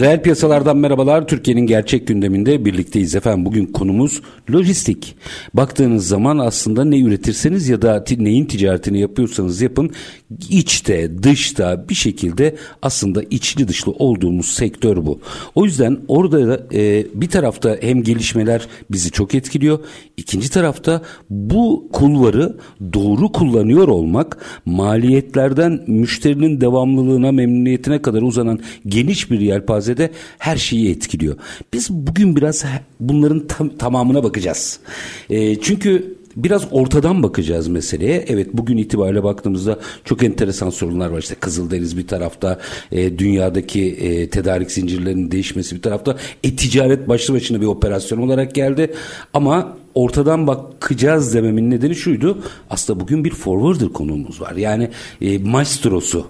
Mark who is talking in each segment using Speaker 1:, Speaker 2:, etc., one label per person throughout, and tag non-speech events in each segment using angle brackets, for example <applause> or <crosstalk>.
Speaker 1: Reel piyasalardan merhabalar. Türkiye'nin gerçek gündeminde birlikteyiz efendim. Bugün konumuz lojistik. Baktığınız zaman aslında ne üretirseniz ya da neyin ticaretini yapıyorsanız yapın içte, dışta bir şekilde aslında içli dışlı olduğumuz sektör bu. O yüzden orada da, e, bir tarafta hem gelişmeler bizi çok etkiliyor. İkinci tarafta bu kulvarı doğru kullanıyor olmak maliyetlerden müşterinin devamlılığına, memnuniyetine kadar uzanan geniş bir yelpaze yelpazede her şeyi etkiliyor. Biz bugün biraz bunların tam, tamamına bakacağız. E, çünkü biraz ortadan bakacağız meseleye. Evet bugün itibariyle baktığımızda çok enteresan sorunlar var. İşte Kızıldeniz bir tarafta, e, dünyadaki e, tedarik zincirlerinin değişmesi bir tarafta. E-ticaret başlı başına bir operasyon olarak geldi. Ama ortadan bakacağız dememin nedeni şuydu. Aslında bugün bir forwarder konuğumuz var. Yani e, maestrosu.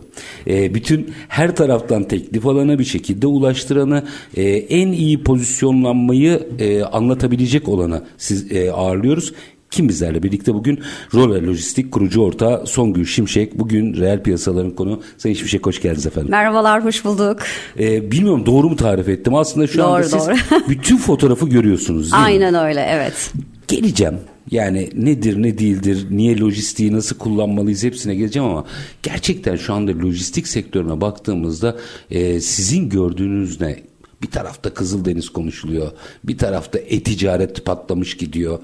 Speaker 1: E, bütün her taraftan teklif alana bir şekilde ulaştıranı e, en iyi pozisyonlanmayı e, anlatabilecek olanı siz e, ağırlıyoruz. Kim bizlerle birlikte bugün Roller Lojistik kurucu ortağı Songül Şimşek. Bugün reel piyasaların konu. Sayın Şimşek hoş geldiniz efendim.
Speaker 2: Merhabalar, hoş bulduk.
Speaker 1: Ee, bilmiyorum doğru mu tarif ettim? Aslında şu
Speaker 2: doğru,
Speaker 1: anda siz
Speaker 2: doğru. <laughs>
Speaker 1: bütün fotoğrafı görüyorsunuz değil
Speaker 2: Aynen
Speaker 1: mi?
Speaker 2: öyle, evet.
Speaker 1: Geleceğim. Yani nedir ne değildir, niye lojistiği nasıl kullanmalıyız hepsine geleceğim ama gerçekten şu anda lojistik sektörüne baktığımızda e, sizin gördüğünüz ne? Bir tarafta Kızıldeniz konuşuluyor, bir tarafta e-ticaret patlamış gidiyor.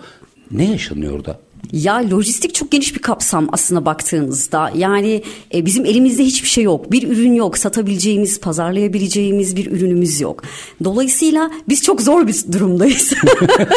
Speaker 1: Ne yaşanıyor orada?
Speaker 2: Ya lojistik çok geniş bir kapsam aslında baktığınızda. Yani e, bizim elimizde hiçbir şey yok. Bir ürün yok. Satabileceğimiz, pazarlayabileceğimiz bir ürünümüz yok. Dolayısıyla biz çok zor bir durumdayız.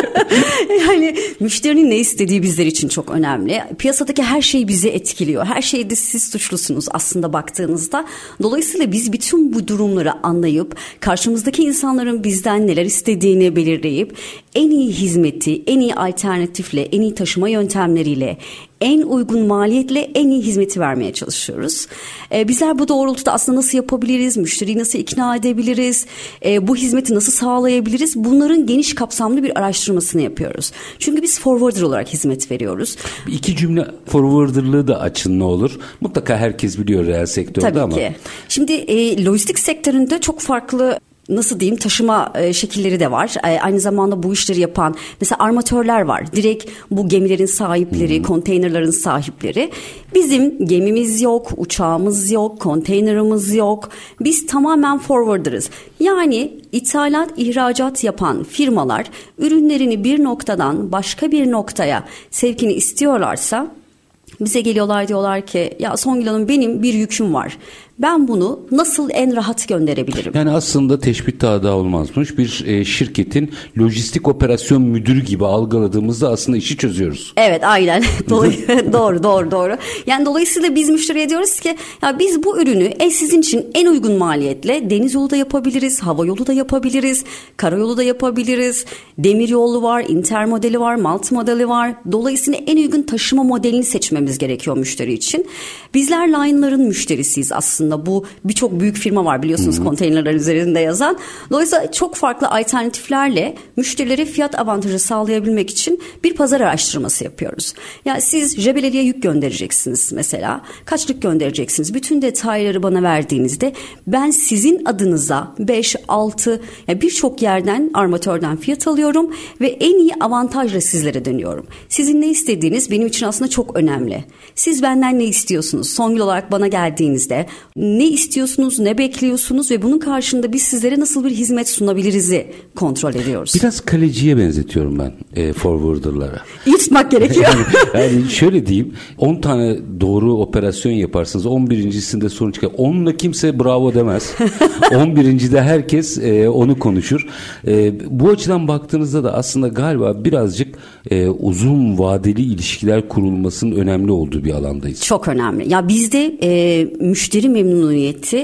Speaker 2: <laughs> yani müşterinin ne istediği bizler için çok önemli. Piyasadaki her şey bizi etkiliyor. Her şeyde siz suçlusunuz aslında baktığınızda. Dolayısıyla biz bütün bu durumları anlayıp karşımızdaki insanların bizden neler istediğini belirleyip en iyi hizmeti, en iyi alternatifle, en iyi taşıma yöntemleriyle, en uygun maliyetle en iyi hizmeti vermeye çalışıyoruz. Ee, bizler bu doğrultuda aslında nasıl yapabiliriz, müşteriyi nasıl ikna edebiliriz, e, bu hizmeti nasıl sağlayabiliriz bunların geniş kapsamlı bir araştırmasını yapıyoruz. Çünkü biz forwarder olarak hizmet veriyoruz.
Speaker 1: İki cümle forwarderlığı da açın ne olur. Mutlaka herkes biliyor reel sektörde
Speaker 2: Tabii
Speaker 1: ama.
Speaker 2: ki. Şimdi e, lojistik sektöründe çok farklı nasıl diyeyim taşıma e, şekilleri de var. E, aynı zamanda bu işleri yapan mesela armatörler var. Direkt bu gemilerin sahipleri, hmm. konteynerların sahipleri. Bizim gemimiz yok, uçağımız yok, konteynerımız yok. Biz tamamen forwarder'ız. Yani ithalat, ihracat yapan firmalar ürünlerini bir noktadan başka bir noktaya sevkini istiyorlarsa bize geliyorlar diyorlar ki ya Songül Hanım benim bir yüküm var ben bunu nasıl en rahat gönderebilirim?
Speaker 1: Yani aslında teşbih daha da olmazmış. Bir e, şirketin lojistik operasyon müdürü gibi algıladığımızda aslında işi çözüyoruz.
Speaker 2: Evet aynen. <laughs> doğru doğru doğru. Yani dolayısıyla biz müşteriye diyoruz ki ya biz bu ürünü e, sizin için en uygun maliyetle deniz yolu da yapabiliriz, hava yolu da yapabiliriz, karayolu da yapabiliriz. Demir yolu var, inter modeli var, malt modeli var. Dolayısıyla en uygun taşıma modelini seçmemiz gerekiyor müşteri için. Bizler line'ların müşterisiyiz aslında aslında bu birçok büyük firma var biliyorsunuz Hı-hı. konteynerler üzerinde yazan. Dolayısıyla çok farklı alternatiflerle müşterilere fiyat avantajı sağlayabilmek için bir pazar araştırması yapıyoruz. Yani siz Jebeleli'ye yük göndereceksiniz mesela. Kaçlık göndereceksiniz? Bütün detayları bana verdiğinizde ben sizin adınıza 5, 6 yani birçok yerden armatörden fiyat alıyorum ve en iyi avantajla sizlere dönüyorum. Sizin ne istediğiniz benim için aslında çok önemli. Siz benden ne istiyorsunuz? Son yıl olarak bana geldiğinizde ne istiyorsunuz, ne bekliyorsunuz ve bunun karşında biz sizlere nasıl bir hizmet sunabiliriz'i kontrol ediyoruz.
Speaker 1: Biraz kaleciye benzetiyorum ben e, forwarder'lara.
Speaker 2: İyi tutmak <laughs> gerekiyor.
Speaker 1: yani, yani şöyle diyeyim 10 tane doğru operasyon yaparsınız 11.sinde sorun çıkar. 10'la kimse bravo demez. <laughs> 11.de herkes e, onu konuşur. E, bu açıdan baktığınızda da aslında galiba birazcık e, uzun vadeli ilişkiler kurulmasının önemli olduğu bir alandayız.
Speaker 2: Çok önemli. Ya bizde e, müşteri memnuniyeti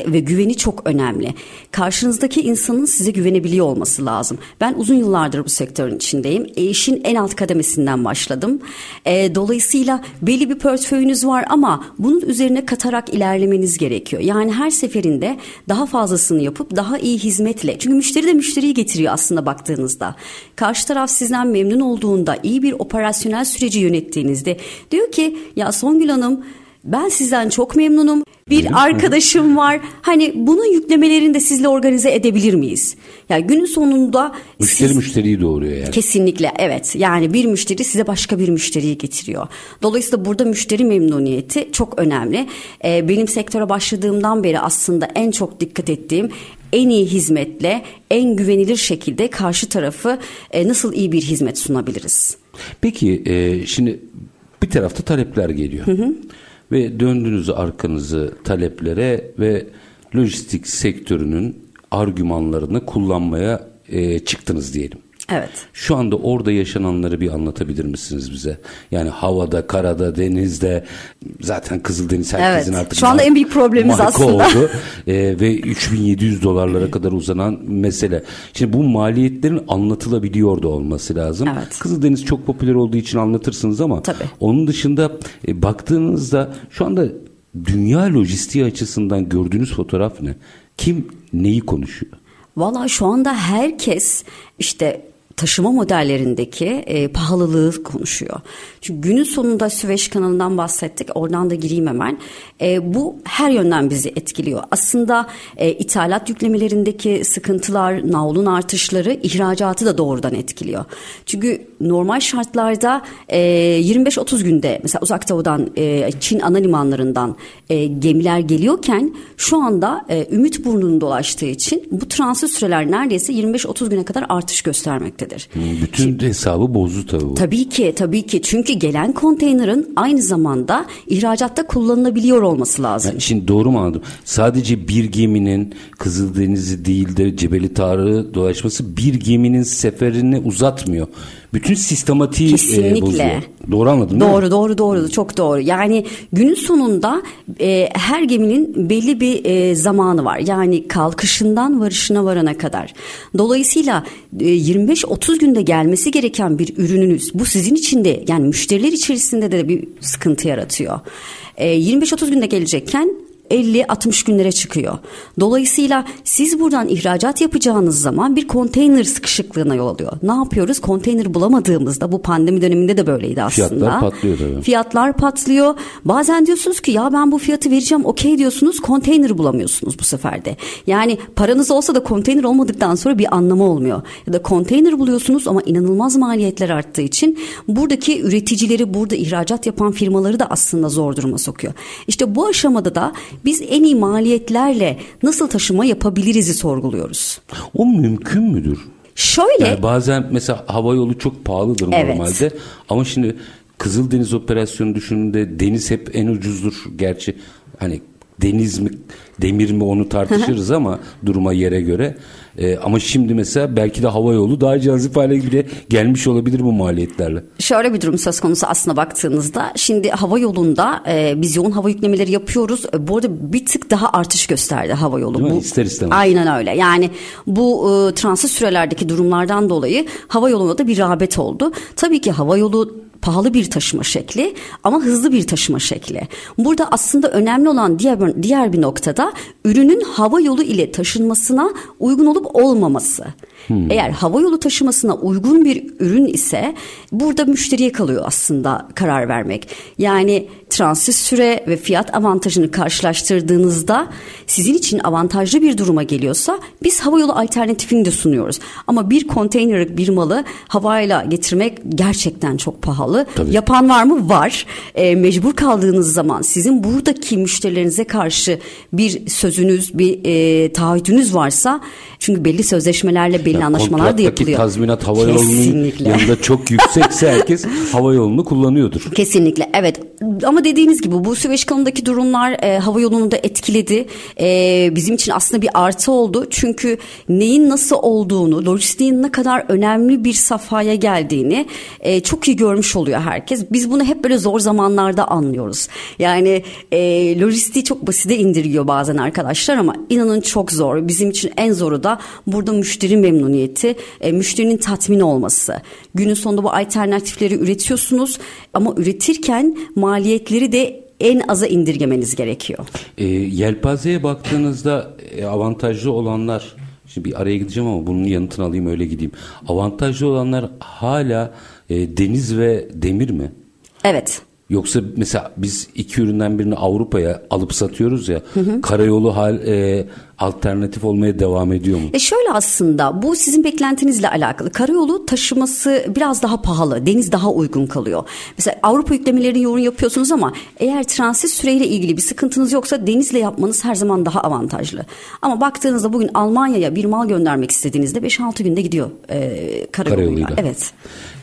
Speaker 2: ve güveni çok önemli. Karşınızdaki insanın size güvenebiliyor olması lazım. Ben uzun yıllardır bu sektörün içindeyim. E, işin en alt kademesinden başladım. E, dolayısıyla belli bir portföyünüz var ama bunun üzerine katarak ilerlemeniz gerekiyor. Yani her seferinde daha fazlasını yapıp daha iyi hizmetle. Çünkü müşteri de müşteriyi getiriyor aslında baktığınızda. Karşı taraf sizden memnun olduğunda, iyi bir operasyonel süreci yönettiğinizde diyor ki ya Songül Hanım ben sizden çok memnunum. Bir arkadaşım var. Hani bunun yüklemelerini de sizle organize edebilir miyiz? Yani günün sonunda
Speaker 1: Müşteri
Speaker 2: siz-
Speaker 1: müşteriyi doğuruyor yani.
Speaker 2: Kesinlikle evet. Yani bir müşteri size başka bir müşteriyi getiriyor. Dolayısıyla burada müşteri memnuniyeti çok önemli. Ee, benim sektöre başladığımdan beri aslında en çok dikkat ettiğim en iyi hizmetle en güvenilir şekilde karşı tarafı e, nasıl iyi bir hizmet sunabiliriz?
Speaker 1: Peki e, şimdi bir tarafta talepler geliyor. Ve döndünüz arkanızı taleplere ve lojistik sektörünün argümanlarını kullanmaya e, çıktınız diyelim.
Speaker 2: Evet.
Speaker 1: Şu anda orada yaşananları bir anlatabilir misiniz bize? Yani havada, karada, denizde zaten Kızıldeniz herkesin
Speaker 2: Evet.
Speaker 1: artık
Speaker 2: Şu anda en büyük problemimiz aslında.
Speaker 1: oldu. <laughs> Ee, ve 3700 dolarlara kadar uzanan mesele. Şimdi bu maliyetlerin anlatılabiliyor da olması lazım.
Speaker 2: Evet.
Speaker 1: Kızıldeniz çok popüler olduğu için anlatırsınız ama
Speaker 2: Tabii.
Speaker 1: onun dışında e, baktığınızda şu anda dünya lojistiği açısından gördüğünüz fotoğraf ne? Kim neyi konuşuyor?
Speaker 2: Valla şu anda herkes işte taşıma modellerindeki e, pahalılığı konuşuyor. Çünkü günün sonunda Süveyş kanalından bahsettik. Oradan da gireyim hemen. E, bu her yönden bizi etkiliyor. Aslında e, ithalat yüklemelerindeki sıkıntılar, navlun artışları ihracatı da doğrudan etkiliyor. Çünkü normal şartlarda e, 25-30 günde mesela uzak doğudan e, Çin ana limanlarından e, gemiler geliyorken şu anda e, Ümit burnunu dolaştığı için bu transit süreler neredeyse 25-30 güne kadar artış göstermektedir.
Speaker 1: Bütün hesabı bozdu tabii bu.
Speaker 2: Tabii ki tabii ki çünkü gelen konteynerin aynı zamanda ihracatta kullanılabiliyor olması lazım.
Speaker 1: Yani şimdi doğru mu anladım? Sadece bir geminin Kızıldeniz'i değil de Cebeli Tarık'ı dolaşması bir geminin seferini uzatmıyor. Bütün sistematiği e,
Speaker 2: Kesinlikle.
Speaker 1: bozuyor. Doğru anladım değil mi?
Speaker 2: Doğru doğru doğru çok doğru. Yani günün sonunda e, her geminin belli bir e, zamanı var. Yani kalkışından varışına varana kadar. Dolayısıyla e, 25-30 günde gelmesi gereken bir ürününüz bu sizin için de yani müşteriler içerisinde de bir sıkıntı yaratıyor. E, 25-30 günde gelecekken 50-60 günlere çıkıyor. Dolayısıyla siz buradan ihracat yapacağınız zaman bir konteyner sıkışıklığına yol alıyor. Ne yapıyoruz? Konteyner bulamadığımızda bu pandemi döneminde de böyleydi aslında.
Speaker 1: Fiyatlar patlıyor tabii.
Speaker 2: Fiyatlar patlıyor. Bazen diyorsunuz ki ya ben bu fiyatı vereceğim okey diyorsunuz konteyner bulamıyorsunuz bu sefer de. Yani paranız olsa da konteyner olmadıktan sonra bir anlamı olmuyor. Ya da konteyner buluyorsunuz ama inanılmaz maliyetler arttığı için buradaki üreticileri burada ihracat yapan firmaları da aslında zor duruma sokuyor. İşte bu aşamada da biz en iyi maliyetlerle nasıl taşıma yapabiliriz'i sorguluyoruz.
Speaker 1: O mümkün müdür?
Speaker 2: Şöyle
Speaker 1: Yani bazen mesela hava yolu çok pahalıdır
Speaker 2: Evet.
Speaker 1: normalde ama şimdi Kızıldeniz operasyonu düşündüğünde deniz hep en ucuzdur. Gerçi hani deniz mi demir mi onu tartışırız <laughs> ama duruma yere göre. Ee, ama şimdi mesela belki de hava yolu daha cazip hale bile gelmiş olabilir bu maliyetlerle.
Speaker 2: Şöyle bir durum söz konusu aslında baktığınızda şimdi hava yolunda e, biz yoğun hava yüklemeleri yapıyoruz. E, bu arada bir tık daha artış gösterdi hava yolu.
Speaker 1: Değil mi?
Speaker 2: Bu,
Speaker 1: İster istemez.
Speaker 2: Aynen öyle. Yani bu e, transit sürelerdeki durumlardan dolayı hava yoluna da bir rağbet oldu. Tabii ki hava yolu pahalı bir taşıma şekli ama hızlı bir taşıma şekli. Burada aslında önemli olan diğer diğer bir noktada ürünün hava yolu ile taşınmasına uygun olup olmaması. Eğer hava yolu taşımasına uygun bir ürün ise burada müşteriye kalıyor aslında karar vermek. Yani transit süre ve fiyat avantajını karşılaştırdığınızda sizin için avantajlı bir duruma geliyorsa biz hava yolu alternatifini de sunuyoruz. Ama bir konteynerlik bir malı havayla getirmek gerçekten çok pahalı.
Speaker 1: Tabii.
Speaker 2: Yapan var mı? Var. E, mecbur kaldığınız zaman sizin buradaki müşterilerinize karşı bir sözünüz, bir e, taahhütünüz varsa çünkü belli sözleşmelerle belli
Speaker 1: Yani
Speaker 2: anlaşmalar da yapılıyor.
Speaker 1: tazminat hava yolunun yanında çok yüksekse herkes <laughs> hava yolunu kullanıyordur.
Speaker 2: Kesinlikle evet ama dediğiniz gibi bu Süveyş kanalındaki durumlar e, hava yolunu da etkiledi. E, bizim için aslında bir artı oldu. Çünkü neyin nasıl olduğunu, lojistiğin ne kadar önemli bir safhaya geldiğini e, çok iyi görmüş oluyor herkes. Biz bunu hep böyle zor zamanlarda anlıyoruz. Yani e, lojistiği çok basite indirgiyor bazen arkadaşlar ama inanın çok zor. Bizim için en zoru da burada müşteri memnuniyeti, e, müşterinin tatmin olması. Günün sonunda bu alternatifleri üretiyorsunuz ama üretirken maliyetleri de en aza indirgemeniz gerekiyor.
Speaker 1: E, yelpazeye baktığınızda e, avantajlı olanlar şimdi bir araya gideceğim ama bunun yanıtını alayım öyle gideyim. Avantajlı olanlar hala e, deniz ve demir mi?
Speaker 2: Evet.
Speaker 1: Yoksa mesela biz iki üründen birini Avrupa'ya alıp satıyoruz ya karayolu hal e, alternatif olmaya devam ediyor mu?
Speaker 2: E şöyle aslında bu sizin beklentinizle alakalı. Karayolu taşıması biraz daha pahalı. Deniz daha uygun kalıyor. Mesela Avrupa yüklemelerini yoğun yapıyorsunuz ama eğer transit süreyle ilgili bir sıkıntınız yoksa denizle yapmanız her zaman daha avantajlı. Ama baktığınızda bugün Almanya'ya bir mal göndermek istediğinizde 5-6 günde gidiyor e, karayoluyla.
Speaker 1: Karayoluyla.
Speaker 2: Evet.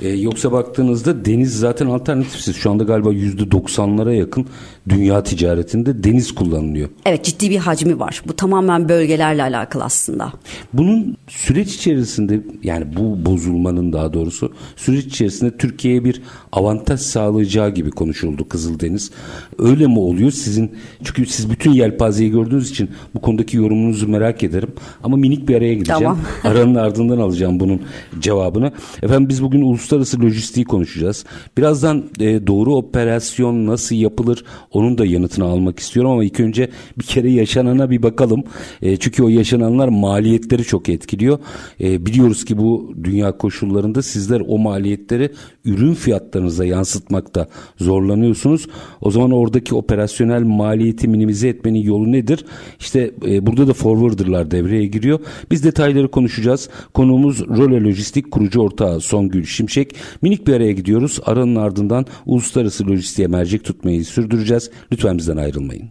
Speaker 1: E, yoksa baktığınızda deniz zaten alternatifsiz. Şu anda galiba %90'lara yakın dünya ticaretinde deniz kullanılıyor.
Speaker 2: Evet ciddi bir hacmi var. Bu tamamen bölgelerle alakalı aslında.
Speaker 1: Bunun süreç içerisinde yani bu bozulmanın daha doğrusu süreç içerisinde Türkiye'ye bir avantaj sağlayacağı gibi konuşuldu Kızıldeniz. Öyle mi oluyor sizin? Çünkü siz bütün yelpazeyi gördüğünüz için bu konudaki yorumunuzu merak ederim. Ama minik bir araya gideceğim.
Speaker 2: Tamam. <laughs>
Speaker 1: Aranın ardından alacağım bunun cevabını. Efendim biz bugün uluslararası lojistiği konuşacağız. Birazdan e, doğru operasyon nasıl yapılır onun da yanıtını almak istiyorum ama ilk önce bir kere yaşanana bir bakalım. E, çünkü o yaşananlar maliyetleri çok etkiliyor. E, biliyoruz ki bu dünya koşullarında sizler o maliyetleri ürün fiyatlarınıza yansıtmakta zorlanıyorsunuz. O zaman oradaki operasyonel maliyeti minimize etmenin yolu nedir? İşte e, burada da forwarderlar devreye giriyor. Biz detayları konuşacağız. Konuğumuz Role Lojistik kurucu ortağı Songül Şimşek. Minik bir araya gidiyoruz. Aranın ardından uluslararası lojistiğe mercek tutmayı sürdüreceğiz. Lütfen bizden ayrılmayın.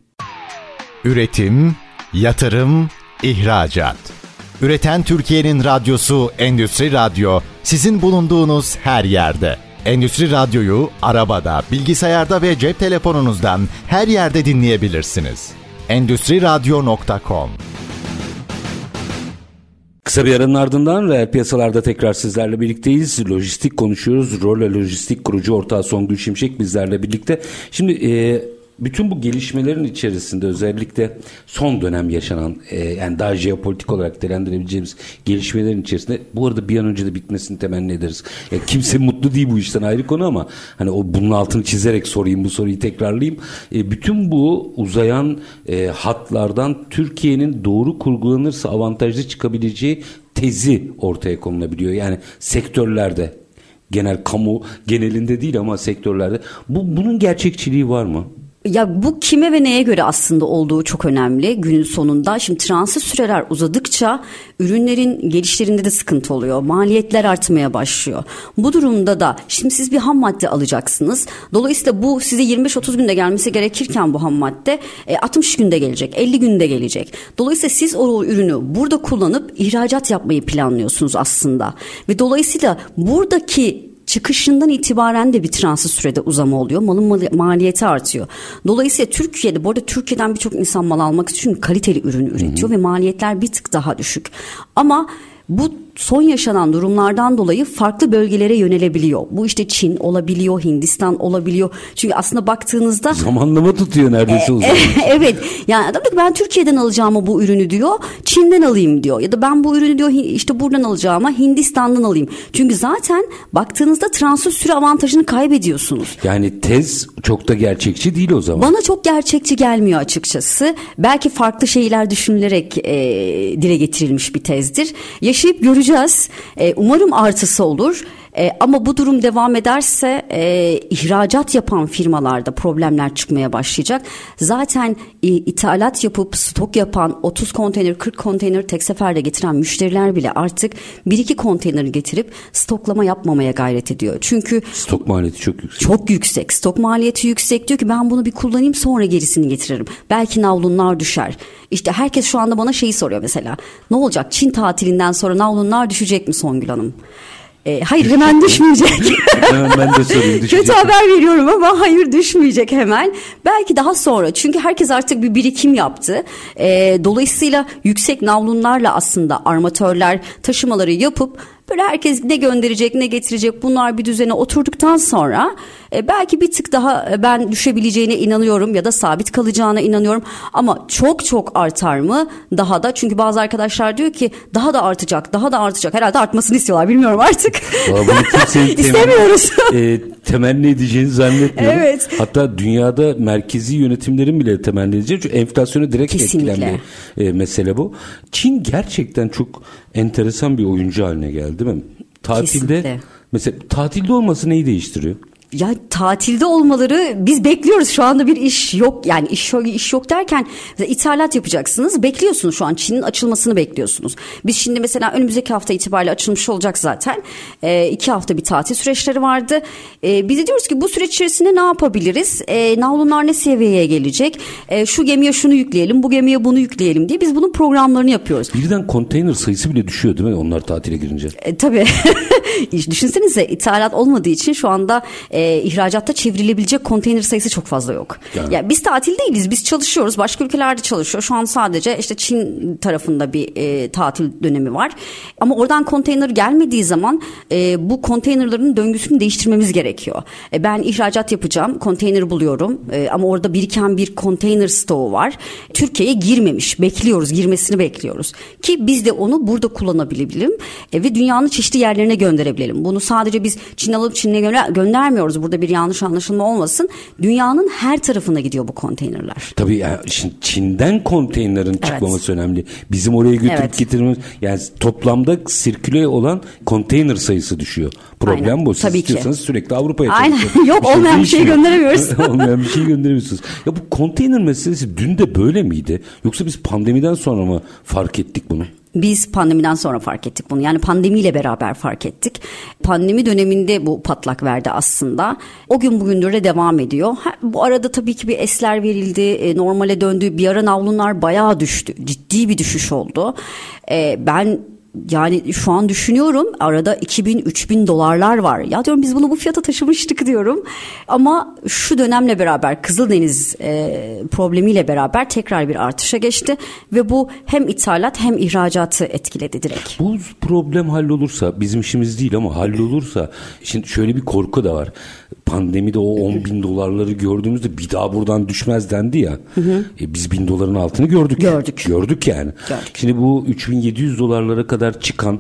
Speaker 3: Üretim, yatırım, ihracat. Üreten Türkiye'nin radyosu Endüstri Radyo sizin bulunduğunuz her yerde. Endüstri Radyo'yu arabada, bilgisayarda ve cep telefonunuzdan her yerde dinleyebilirsiniz. Endüstri Radyo.com
Speaker 1: Kısa bir aranın ardından reel piyasalarda tekrar sizlerle birlikteyiz. Lojistik konuşuyoruz. Rolle Lojistik kurucu ortağı Songül Şimşek bizlerle birlikte. Şimdi e, bütün bu gelişmelerin içerisinde özellikle son dönem yaşanan e, yani daha jeopolitik olarak değerlendirebileceğimiz gelişmelerin içerisinde bu arada bir an önce de bitmesini temenni ederiz. Ya kimse <laughs> mutlu değil bu işten ayrı konu ama hani o bunun altını çizerek sorayım bu soruyu tekrarlayayım. E, bütün bu uzayan e, hatlardan Türkiye'nin doğru kurgulanırsa avantajlı çıkabileceği tezi ortaya konulabiliyor. Yani sektörlerde genel kamu genelinde değil ama sektörlerde bu bunun gerçekçiliği var mı?
Speaker 2: Ya bu kime ve neye göre aslında olduğu çok önemli günün sonunda. Şimdi transit süreler uzadıkça ürünlerin gelişlerinde de sıkıntı oluyor. Maliyetler artmaya başlıyor. Bu durumda da şimdi siz bir ham madde alacaksınız. Dolayısıyla bu size 25-30 günde gelmesi gerekirken bu ham madde e, 60 günde gelecek, 50 günde gelecek. Dolayısıyla siz o ürünü burada kullanıp ihracat yapmayı planlıyorsunuz aslında. Ve dolayısıyla buradaki çıkışından itibaren de bir transit sürede uzama oluyor. Malın mali- maliyeti artıyor. Dolayısıyla Türkiye'de bu arada Türkiye'den birçok insan mal almak için kaliteli ürün üretiyor ve maliyetler bir tık daha düşük. Ama bu son yaşanan durumlardan dolayı farklı bölgelere yönelebiliyor. Bu işte Çin olabiliyor, Hindistan olabiliyor. Çünkü aslında baktığınızda
Speaker 1: Zamanlama tutuyor neredeyse o zaman. <laughs>
Speaker 2: evet yani adam diyor ki ben Türkiye'den alacağıma bu ürünü diyor Çin'den alayım diyor ya da ben bu ürünü diyor işte buradan alacağıma Hindistan'dan alayım. Çünkü zaten baktığınızda transfer süre avantajını kaybediyorsunuz.
Speaker 1: Yani tez çok da gerçekçi değil o zaman.
Speaker 2: Bana çok gerçekçi gelmiyor açıkçası. Belki farklı şeyler düşünülerek e, dile getirilmiş bir tezdir. Yaşayıp göreceğiz. E, umarım artısı olur. E, ama bu durum devam ederse e, ihracat yapan firmalarda problemler çıkmaya başlayacak. Zaten e, ithalat yapıp stok yapan 30 konteyner 40 konteyner tek seferde getiren müşteriler bile artık bir iki konteyner getirip stoklama yapmamaya gayret ediyor. Çünkü
Speaker 1: stok maliyeti çok yüksek.
Speaker 2: Çok yüksek. Stok maliyeti yüksek diyor ki ben bunu bir kullanayım sonra gerisini getiririm. Belki navlunlar düşer. İşte herkes şu anda bana şeyi soruyor mesela. Ne olacak Çin tatilinden sonra navlunlar düşecek mi Songül Hanım? E, hayır hemen düşmeyecek. <laughs>
Speaker 1: ben de sorayım düşecek.
Speaker 2: Kötü haber veriyorum ama hayır düşmeyecek hemen. Belki daha sonra çünkü herkes artık bir birikim yaptı. E, dolayısıyla yüksek navlunlarla aslında armatörler taşımaları yapıp Böyle herkes ne gönderecek ne getirecek bunlar bir düzene oturduktan sonra e, belki bir tık daha e, ben düşebileceğine inanıyorum ya da sabit kalacağına inanıyorum. Ama çok çok artar mı daha da çünkü bazı arkadaşlar diyor ki daha da artacak daha da artacak herhalde artmasını istiyorlar bilmiyorum artık. <laughs> İstemiyoruz.
Speaker 1: e, temenni edeceğini zannetmiyorum. Evet. Hatta dünyada merkezi yönetimlerin bile temenni edeceği çünkü enflasyonu direkt Kesinlikle. etkilen bir e, mesele bu. Çin gerçekten çok enteresan bir oyuncu haline geldi değil mi? Tatilde Kesinlikle. mesela tatilde olması neyi değiştiriyor?
Speaker 2: Ya tatilde olmaları biz bekliyoruz şu anda bir iş yok yani iş yok, iş yok derken ithalat yapacaksınız bekliyorsunuz şu an Çin'in açılmasını bekliyorsunuz. Biz şimdi mesela önümüzdeki hafta itibariyle açılmış olacak zaten e, iki hafta bir tatil süreçleri vardı. E, biz de diyoruz ki bu süreç içerisinde ne yapabiliriz? E, navlunlar ne seviyeye gelecek? E, şu gemiye şunu yükleyelim bu gemiye bunu yükleyelim diye biz bunun programlarını yapıyoruz.
Speaker 1: Birden konteyner sayısı bile düşüyor değil mi onlar tatile girince?
Speaker 2: E, tabii <laughs> düşünsenize ithalat olmadığı için şu anda e, e, ihracatta çevrilebilecek konteyner sayısı çok fazla yok. Yani. yani biz tatil değiliz. Biz çalışıyoruz. Başka ülkelerde çalışıyor. Şu an sadece işte Çin tarafında bir e, tatil dönemi var. Ama oradan konteyner gelmediği zaman e, bu konteynerların döngüsünü değiştirmemiz gerekiyor. E, ben ihracat yapacağım. Konteyner buluyorum. E, ama orada biriken bir konteyner stoğu var. Türkiye'ye girmemiş. Bekliyoruz. Girmesini bekliyoruz. Ki biz de onu burada kullanabilelim. E, ve dünyanın çeşitli yerlerine gönderebilelim. Bunu sadece biz Çin alıp Çin'e gö- göndermiyoruz bahsediyoruz. Burada bir yanlış anlaşılma olmasın. Dünyanın her tarafına gidiyor bu konteynerler.
Speaker 1: Tabii yani şimdi Çin'den konteynerin evet. çıkmaması önemli. Bizim oraya götürüp evet. getirmemiz yani toplamda sirküle olan konteyner sayısı düşüyor. Problem Aynen. bu. Siz Tabii istiyorsanız ki. sürekli Avrupa'ya
Speaker 2: Aynen. <laughs> Yok şey olmayan bir şey gönderemiyoruz. <laughs>
Speaker 1: olmayan bir şey gönderemiyorsunuz. Ya bu konteyner meselesi dün de böyle miydi? Yoksa biz pandemiden sonra mı fark ettik bunu?
Speaker 2: Biz pandemiden sonra fark ettik bunu. Yani pandemiyle beraber fark ettik. Pandemi döneminde bu patlak verdi aslında. O gün bugündür de devam ediyor. bu arada tabii ki bir esler verildi. E, normale döndü. Bir ara navlunlar bayağı düştü. Ciddi bir düşüş oldu. E, ben yani şu an düşünüyorum arada 2000-3000 dolarlar var. Ya diyorum biz bunu bu fiyata taşımıştık diyorum. Ama şu dönemle beraber Kızıldeniz e, problemiyle beraber tekrar bir artışa geçti. Ve bu hem ithalat hem ihracatı etkiledi direkt.
Speaker 1: Bu problem hallolursa bizim işimiz değil ama hallolursa şimdi şöyle bir korku da var. Pandemide o 10 bin dolarları gördüğümüzde bir daha buradan düşmez dendi ya. Hı hı. E, biz bin doların altını gördük.
Speaker 2: Gördük.
Speaker 1: Gördük yani. Gördük. Şimdi bu 3700 dolarlara kadar kadar çıkan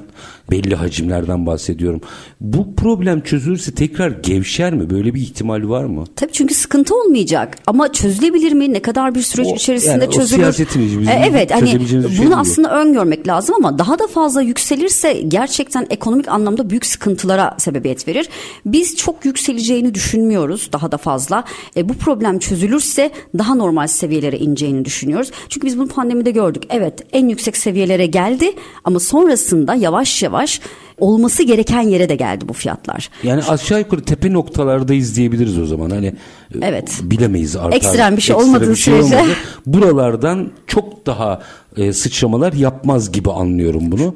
Speaker 1: belli hacimlerden bahsediyorum. Bu problem çözülürse tekrar gevşer mi? Böyle bir ihtimal var mı?
Speaker 2: Tabii çünkü sıkıntı olmayacak. Ama çözülebilir mi? Ne kadar bir süreç o, içerisinde yani çözülür? O
Speaker 1: siyasetin.
Speaker 2: E, evet hani bunu şey aslında öngörmek lazım ama daha da fazla yükselirse gerçekten ekonomik anlamda büyük sıkıntılara sebebiyet verir. Biz çok yükseleceğini düşünmüyoruz daha da fazla. E, bu problem çözülürse daha normal seviyelere ineceğini düşünüyoruz. Çünkü biz bunu pandemide gördük. Evet en yüksek seviyelere geldi ama sonrasında yavaş yavaş yavaş olması gereken yere de geldi bu fiyatlar.
Speaker 1: Yani aşağı yukarı tepe noktalardayız diyebiliriz o zaman. Hani evet. bilemeyiz
Speaker 2: artar. Ekstrem bir şey olmadığı şey sürece. Olmadı.
Speaker 1: Buralardan çok daha e, sıçramalar yapmaz gibi anlıyorum bunu.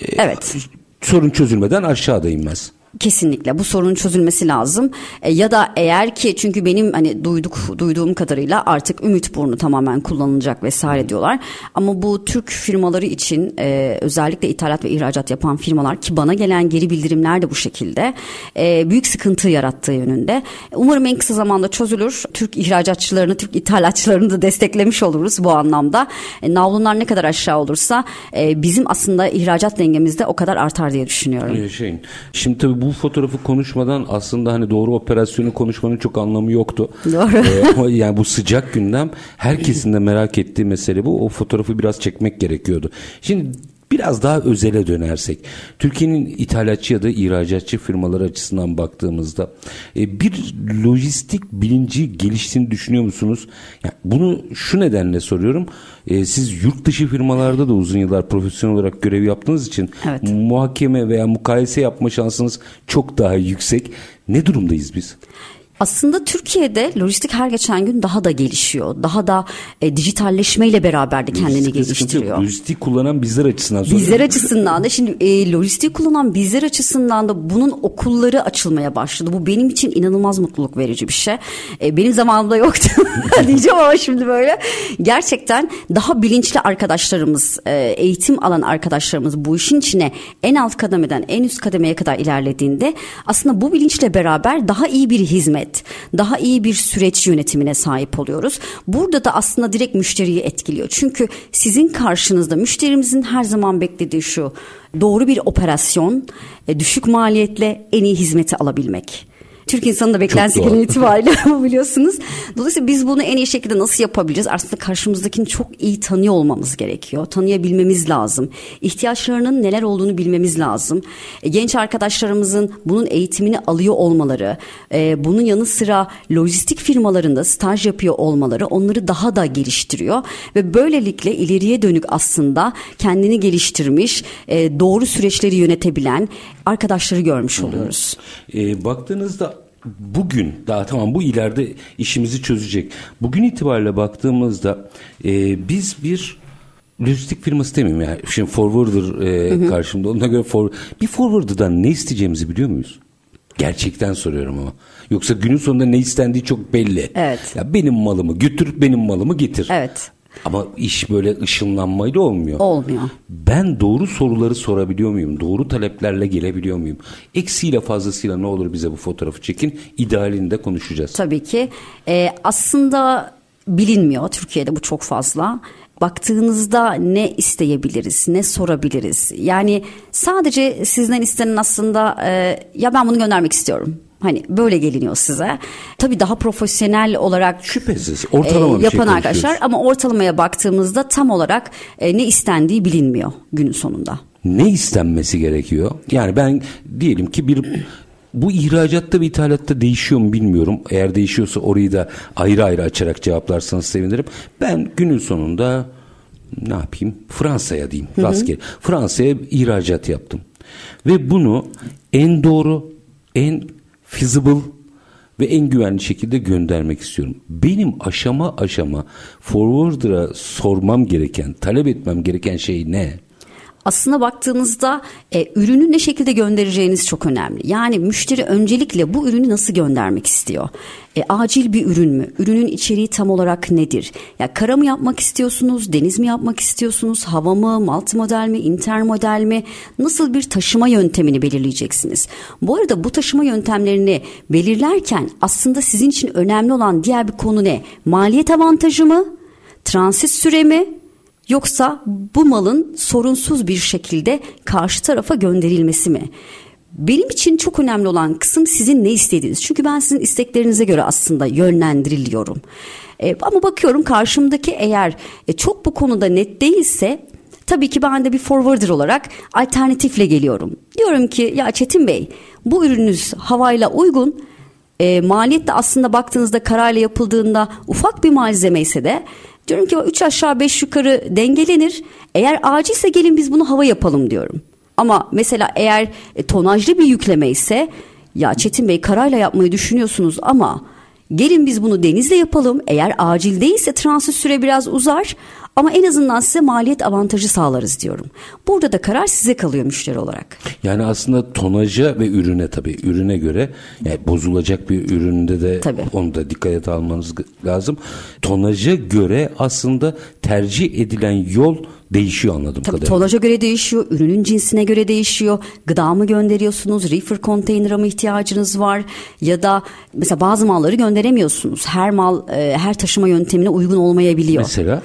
Speaker 2: E, evet.
Speaker 1: Sorun çözülmeden aşağıda inmez.
Speaker 2: Kesinlikle bu sorunun çözülmesi lazım. E, ya da eğer ki çünkü benim hani duyduk duyduğum kadarıyla artık ümit burnu tamamen kullanılacak vesaire diyorlar. Ama bu Türk firmaları için e, özellikle ithalat ve ihracat yapan firmalar ki bana gelen geri bildirimler de bu şekilde e, büyük sıkıntı yarattığı yönünde. Umarım en kısa zamanda çözülür. Türk ihracatçılarını, Türk ithalatçılarını da desteklemiş oluruz bu anlamda. E, navlunlar ne kadar aşağı olursa e, bizim aslında ihracat dengemizde o kadar artar diye düşünüyorum.
Speaker 1: Yaşayın. Şimdi tabii bu fotoğrafı konuşmadan aslında hani doğru operasyonu konuşmanın çok anlamı yoktu.
Speaker 2: Doğru. Ee,
Speaker 1: ama yani bu sıcak gündem herkesin de merak ettiği mesele bu. O fotoğrafı biraz çekmek gerekiyordu. Şimdi Biraz daha özele dönersek, Türkiye'nin ithalatçı ya da ihracatçı firmalar açısından baktığımızda e, bir lojistik bilinci geliştiğini düşünüyor musunuz? Yani bunu şu nedenle soruyorum. E, siz yurt dışı firmalarda da uzun yıllar profesyonel olarak görev yaptığınız için
Speaker 2: Evet.
Speaker 1: muhakeme veya mukayese yapma şansınız çok daha yüksek. Ne durumdayız biz?
Speaker 2: Aslında Türkiye'de lojistik her geçen gün daha da gelişiyor. Daha da e, dijitalleşmeyle beraber de kendini
Speaker 1: yok.
Speaker 2: geliştiriyor.
Speaker 1: Lojistik kullanan bizler açısından soruyorum.
Speaker 2: Bizler açısından da şimdi e, lojistik kullanan bizler açısından da bunun okulları açılmaya başladı. Bu benim için inanılmaz mutluluk verici bir şey. E, benim zamanımda yoktu <laughs> diyeceğim ama şimdi böyle. Gerçekten daha bilinçli arkadaşlarımız, e, eğitim alan arkadaşlarımız bu işin içine en alt kademeden en üst kademeye kadar ilerlediğinde aslında bu bilinçle beraber daha iyi bir hizmet, daha iyi bir süreç yönetimine sahip oluyoruz. Burada da aslında direkt müşteriyi etkiliyor. Çünkü sizin karşınızda müşterimizin her zaman beklediği şu doğru bir operasyon, e, düşük maliyetle en iyi hizmeti alabilmek. Türk insanı da beklentisi genel <laughs> itibariyle <laughs> biliyorsunuz. Dolayısıyla biz bunu en iyi şekilde nasıl yapabileceğiz? Aslında karşımızdakini çok iyi tanıyor olmamız gerekiyor. Tanıyabilmemiz lazım. İhtiyaçlarının neler olduğunu bilmemiz lazım. E, Genç arkadaşlarımızın bunun eğitimini alıyor olmaları, e, bunun yanı sıra lojistik firmalarında staj yapıyor olmaları onları daha da geliştiriyor ve böylelikle ileriye dönük aslında kendini geliştirmiş, e, doğru süreçleri yönetebilen arkadaşları görmüş oluyoruz.
Speaker 1: E, baktığınızda bugün daha tamam bu ileride işimizi çözecek. Bugün itibariyle baktığımızda e, biz bir lojistik firması demeyeyim yani. Şimdi forwarder e, karşımda ona göre for, bir forwarder'dan ne isteyeceğimizi biliyor muyuz? Gerçekten soruyorum ama. Yoksa günün sonunda ne istendiği çok belli.
Speaker 2: Evet.
Speaker 1: Ya benim malımı götür, benim malımı getir.
Speaker 2: Evet.
Speaker 1: Ama iş böyle ışınlanmayla olmuyor.
Speaker 2: Olmuyor.
Speaker 1: Ben doğru soruları sorabiliyor muyum? Doğru taleplerle gelebiliyor muyum? Eksiyle fazlasıyla ne olur bize bu fotoğrafı çekin. İdealinde konuşacağız.
Speaker 2: Tabii ki. Ee, aslında bilinmiyor Türkiye'de bu çok fazla. Baktığınızda ne isteyebiliriz, ne sorabiliriz? Yani sadece sizden istenen aslında e, ya ben bunu göndermek istiyorum. Hani böyle geliniyor size. Tabii daha profesyonel olarak
Speaker 1: Şüphesiz. Ortalama bir şey
Speaker 2: yapan
Speaker 1: konuşuyoruz.
Speaker 2: arkadaşlar ama ortalamaya baktığımızda tam olarak e, ne istendiği bilinmiyor günün sonunda.
Speaker 1: Ne istenmesi gerekiyor? Yani ben diyelim ki bir bu ihracatta ve ithalatta değişiyor mu bilmiyorum. Eğer değişiyorsa orayı da ayrı ayrı açarak cevaplarsanız sevinirim. Ben günün sonunda ne yapayım? Fransa'ya diyeyim. Rastgele. Fransa'ya ihracat yaptım. Ve bunu en doğru, en feasible ve en güvenli şekilde göndermek istiyorum. Benim aşama aşama forwarder'a sormam gereken, talep etmem gereken şey ne?
Speaker 2: Aslına baktığınızda e, ürünü ne şekilde göndereceğiniz çok önemli. Yani müşteri öncelikle bu ürünü nasıl göndermek istiyor? E, acil bir ürün mü? Ürünün içeriği tam olarak nedir? Ya kara mı yapmak istiyorsunuz? Deniz mi yapmak istiyorsunuz? Hava mı? Multi model mi? Intermodel mi? Nasıl bir taşıma yöntemini belirleyeceksiniz? Bu arada bu taşıma yöntemlerini belirlerken aslında sizin için önemli olan diğer bir konu ne? Maliyet avantajı mı? Transit süre mi? Yoksa bu malın sorunsuz bir şekilde karşı tarafa gönderilmesi mi? Benim için çok önemli olan kısım sizin ne istediğiniz. Çünkü ben sizin isteklerinize göre aslında yönlendiriliyorum. E, ama bakıyorum karşımdaki eğer e, çok bu konuda net değilse tabii ki ben de bir forwarder olarak alternatifle geliyorum. Diyorum ki ya Çetin Bey bu ürününüz havayla uygun. E, maliyet de aslında baktığınızda karayla yapıldığında ufak bir malzeme ise de Diyorum ki 3 aşağı 5 yukarı dengelenir. Eğer acilse gelin biz bunu hava yapalım diyorum. Ama mesela eğer e, tonajlı bir yükleme ise ya Çetin Bey karayla yapmayı düşünüyorsunuz ama gelin biz bunu denizle yapalım. Eğer acil değilse transit süre biraz uzar ama en azından size maliyet avantajı sağlarız diyorum. Burada da karar size kalıyor müşteri olarak.
Speaker 1: Yani aslında tonaja ve ürüne tabii ürüne göre yani bozulacak bir üründe de
Speaker 2: Tabii.
Speaker 1: onu da dikkate almanız lazım. Tonaja göre aslında tercih edilen yol değişiyor anladığım
Speaker 2: Tabii
Speaker 1: kadarıyla.
Speaker 2: tonaja göre değişiyor, ürünün cinsine göre değişiyor. Gıda mı gönderiyorsunuz, reefer konteyner'a mı ihtiyacınız var? Ya da mesela bazı malları gönderemiyorsunuz. Her mal, e, her taşıma yöntemine uygun olmayabiliyor.
Speaker 1: Mesela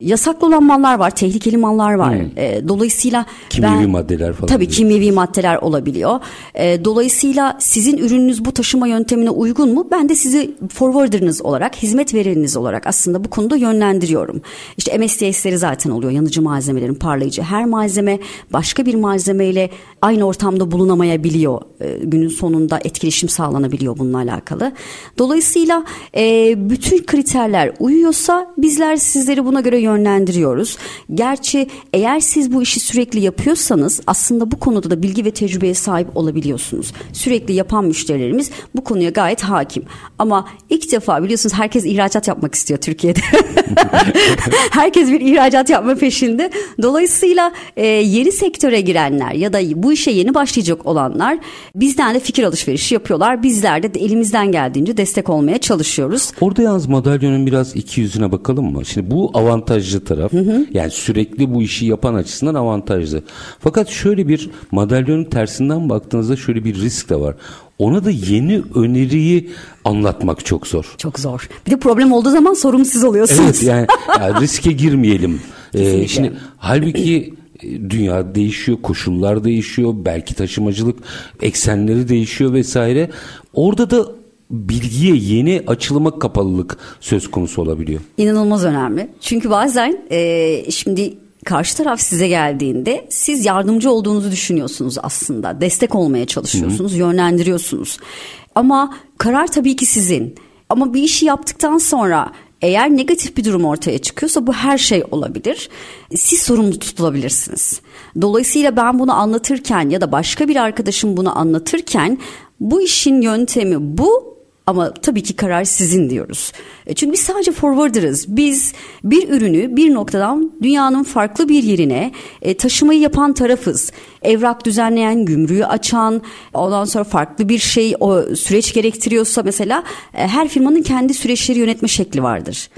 Speaker 2: Yasaklı olan mallar var, tehlikeli mallar var. Hmm. E, dolayısıyla
Speaker 1: kimyevi ben, maddeler falan.
Speaker 2: Tabii diyor. kimyevi maddeler olabiliyor. E, dolayısıyla sizin ürününüz bu taşıma yöntemine uygun mu? Ben de sizi forwarder'ınız olarak, hizmet vereniniz olarak aslında bu konuda yönlendiriyorum. İşte MSDS'leri zaten oluyor. Yanıcı malzemelerin parlayıcı. Her malzeme başka bir malzemeyle aynı ortamda bulunamayabiliyor. E, günün sonunda etkileşim sağlanabiliyor bununla alakalı. Dolayısıyla e, bütün kriterler uyuyorsa bizler sizleri buna göre yönlendiriyoruz. Gerçi eğer siz bu işi sürekli yapıyorsanız aslında bu konuda da bilgi ve tecrübeye sahip olabiliyorsunuz. Sürekli yapan müşterilerimiz bu konuya gayet hakim. Ama ilk defa biliyorsunuz herkes ihracat yapmak istiyor Türkiye'de. <laughs> herkes bir ihracat yapma peşinde. Dolayısıyla e, yeni sektöre girenler ya da bu işe yeni başlayacak olanlar bizden de fikir alışverişi yapıyorlar. Bizler de elimizden geldiğince destek olmaya çalışıyoruz.
Speaker 1: Orada yalnız madalyonun biraz iki yüzüne bakalım mı? Şimdi bu avantajlı taraf. Hı hı. Yani sürekli bu işi yapan açısından avantajlı. Fakat şöyle bir madalyonun tersinden baktığınızda şöyle bir risk de var. Ona da yeni öneriyi anlatmak çok zor.
Speaker 2: Çok zor. Bir de problem olduğu zaman sorumsuz oluyorsunuz.
Speaker 1: Evet yani, <laughs> yani riske girmeyelim. ee, şimdi halbuki e, dünya değişiyor, koşullar değişiyor, belki taşımacılık eksenleri değişiyor vesaire. Orada da bilgiye yeni açılıma kapalılık söz konusu olabiliyor.
Speaker 2: İnanılmaz önemli. Çünkü bazen e, şimdi karşı taraf size geldiğinde siz yardımcı olduğunuzu düşünüyorsunuz aslında. Destek olmaya çalışıyorsunuz, Hı-hı. yönlendiriyorsunuz. Ama karar tabii ki sizin. Ama bir işi yaptıktan sonra eğer negatif bir durum ortaya çıkıyorsa bu her şey olabilir. Siz sorumlu tutulabilirsiniz. Dolayısıyla ben bunu anlatırken ya da başka bir arkadaşım bunu anlatırken bu işin yöntemi bu ama tabii ki karar sizin diyoruz. E, çünkü biz sadece forwarder'ız. Biz bir ürünü bir noktadan dünyanın farklı bir yerine e, taşımayı yapan tarafız. Evrak düzenleyen, gümrüğü açan, ondan sonra farklı bir şey o süreç gerektiriyorsa mesela e, her firmanın kendi süreçleri yönetme şekli vardır.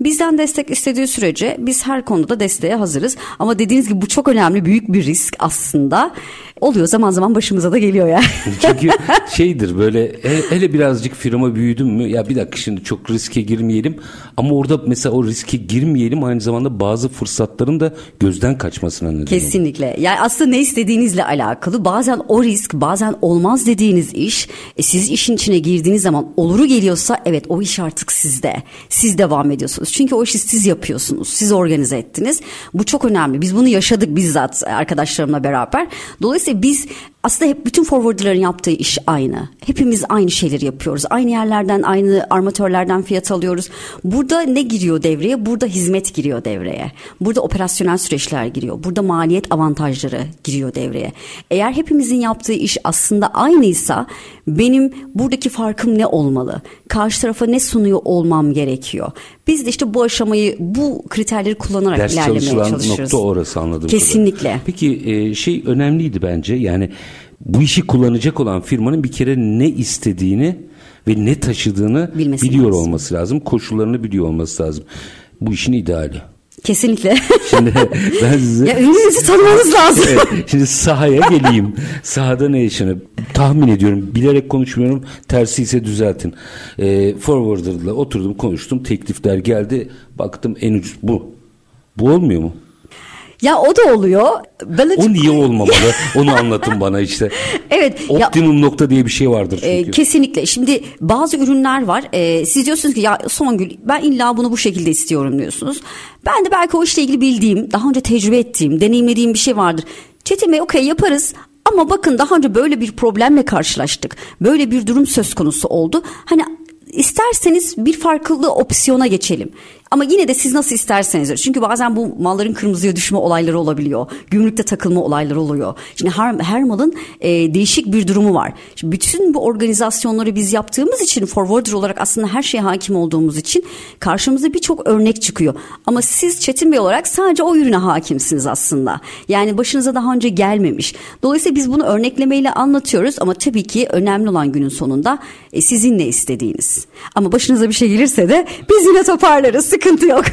Speaker 2: Bizden destek istediği sürece biz her konuda desteğe hazırız. Ama dediğiniz gibi bu çok önemli, büyük bir risk aslında oluyor zaman zaman başımıza da geliyor ya. <laughs>
Speaker 1: Çünkü şeydir böyle hele birazcık firma büyüdüm mü ya bir dakika şimdi çok riske girmeyelim ama orada mesela o riske girmeyelim aynı zamanda bazı fırsatların da gözden kaçmasına neden
Speaker 2: Kesinlikle. Yani aslında ne istediğinizle alakalı bazen o risk bazen olmaz dediğiniz iş e, siz işin içine girdiğiniz zaman oluru geliyorsa evet o iş artık sizde. Siz devam ediyorsunuz. Çünkü o işi siz yapıyorsunuz. Siz organize ettiniz. Bu çok önemli. Biz bunu yaşadık bizzat arkadaşlarımla beraber. Dolayısıyla biz aslında hep bütün forwarderların yaptığı iş aynı. Hepimiz aynı şeyleri yapıyoruz. Aynı yerlerden, aynı armatörlerden fiyat alıyoruz. Burada ne giriyor devreye? Burada hizmet giriyor devreye. Burada operasyonel süreçler giriyor. Burada maliyet avantajları giriyor devreye. Eğer hepimizin yaptığı iş aslında aynıysa benim buradaki farkım ne olmalı? Karşı tarafa ne sunuyor olmam gerekiyor? Biz de işte bu aşamayı, bu kriterleri kullanarak Ders ilerlemeye çalışıyoruz. Ders
Speaker 1: nokta orası anladım.
Speaker 2: Kesinlikle.
Speaker 1: Kadar. Peki e, şey önemliydi bence yani bu işi kullanacak olan firmanın bir kere ne istediğini ve ne taşıdığını Bilmesi biliyor lazım. olması lazım. Koşullarını biliyor olması lazım. Bu işin ideali.
Speaker 2: Kesinlikle.
Speaker 1: Şimdi <laughs> ben size...
Speaker 2: ya ürününüzü tanımanız lazım.
Speaker 1: Evet, şimdi sahaya geleyim. Sahada ne yaşanıyor? Tahmin ediyorum. Bilerek konuşmuyorum. Tersi ise düzeltin. E, forwarder'la oturdum konuştum. Teklifler geldi. Baktım en ucuz bu. Bu olmuyor mu?
Speaker 2: Ya o da oluyor.
Speaker 1: Balıcık... O niye olmamalı? <laughs> Onu anlatın bana işte.
Speaker 2: Evet.
Speaker 1: Optimum ya, nokta diye bir şey vardır çünkü. E,
Speaker 2: kesinlikle. Şimdi bazı ürünler var. E, siz diyorsunuz ki ya Songül ben illa bunu bu şekilde istiyorum diyorsunuz. Ben de belki o işle ilgili bildiğim, daha önce tecrübe ettiğim, deneyimlediğim bir şey vardır. Çetin Bey okey yaparız ama bakın daha önce böyle bir problemle karşılaştık. Böyle bir durum söz konusu oldu. Hani isterseniz bir farklı opsiyona geçelim. Ama yine de siz nasıl isterseniz. Çünkü bazen bu malların kırmızıya düşme olayları olabiliyor. Gümrükte takılma olayları oluyor. Şimdi her, her malın e, değişik bir durumu var. Şimdi bütün bu organizasyonları biz yaptığımız için forwarder olarak aslında her şeye hakim olduğumuz için karşımıza birçok örnek çıkıyor. Ama siz Çetin Bey olarak sadece o ürüne hakimsiniz aslında. Yani başınıza daha önce gelmemiş. Dolayısıyla biz bunu örneklemeyle anlatıyoruz ama tabii ki önemli olan günün sonunda e, sizin ne istediğiniz. Ama başınıza bir şey gelirse de biz yine toparlarız sıkıntı yok.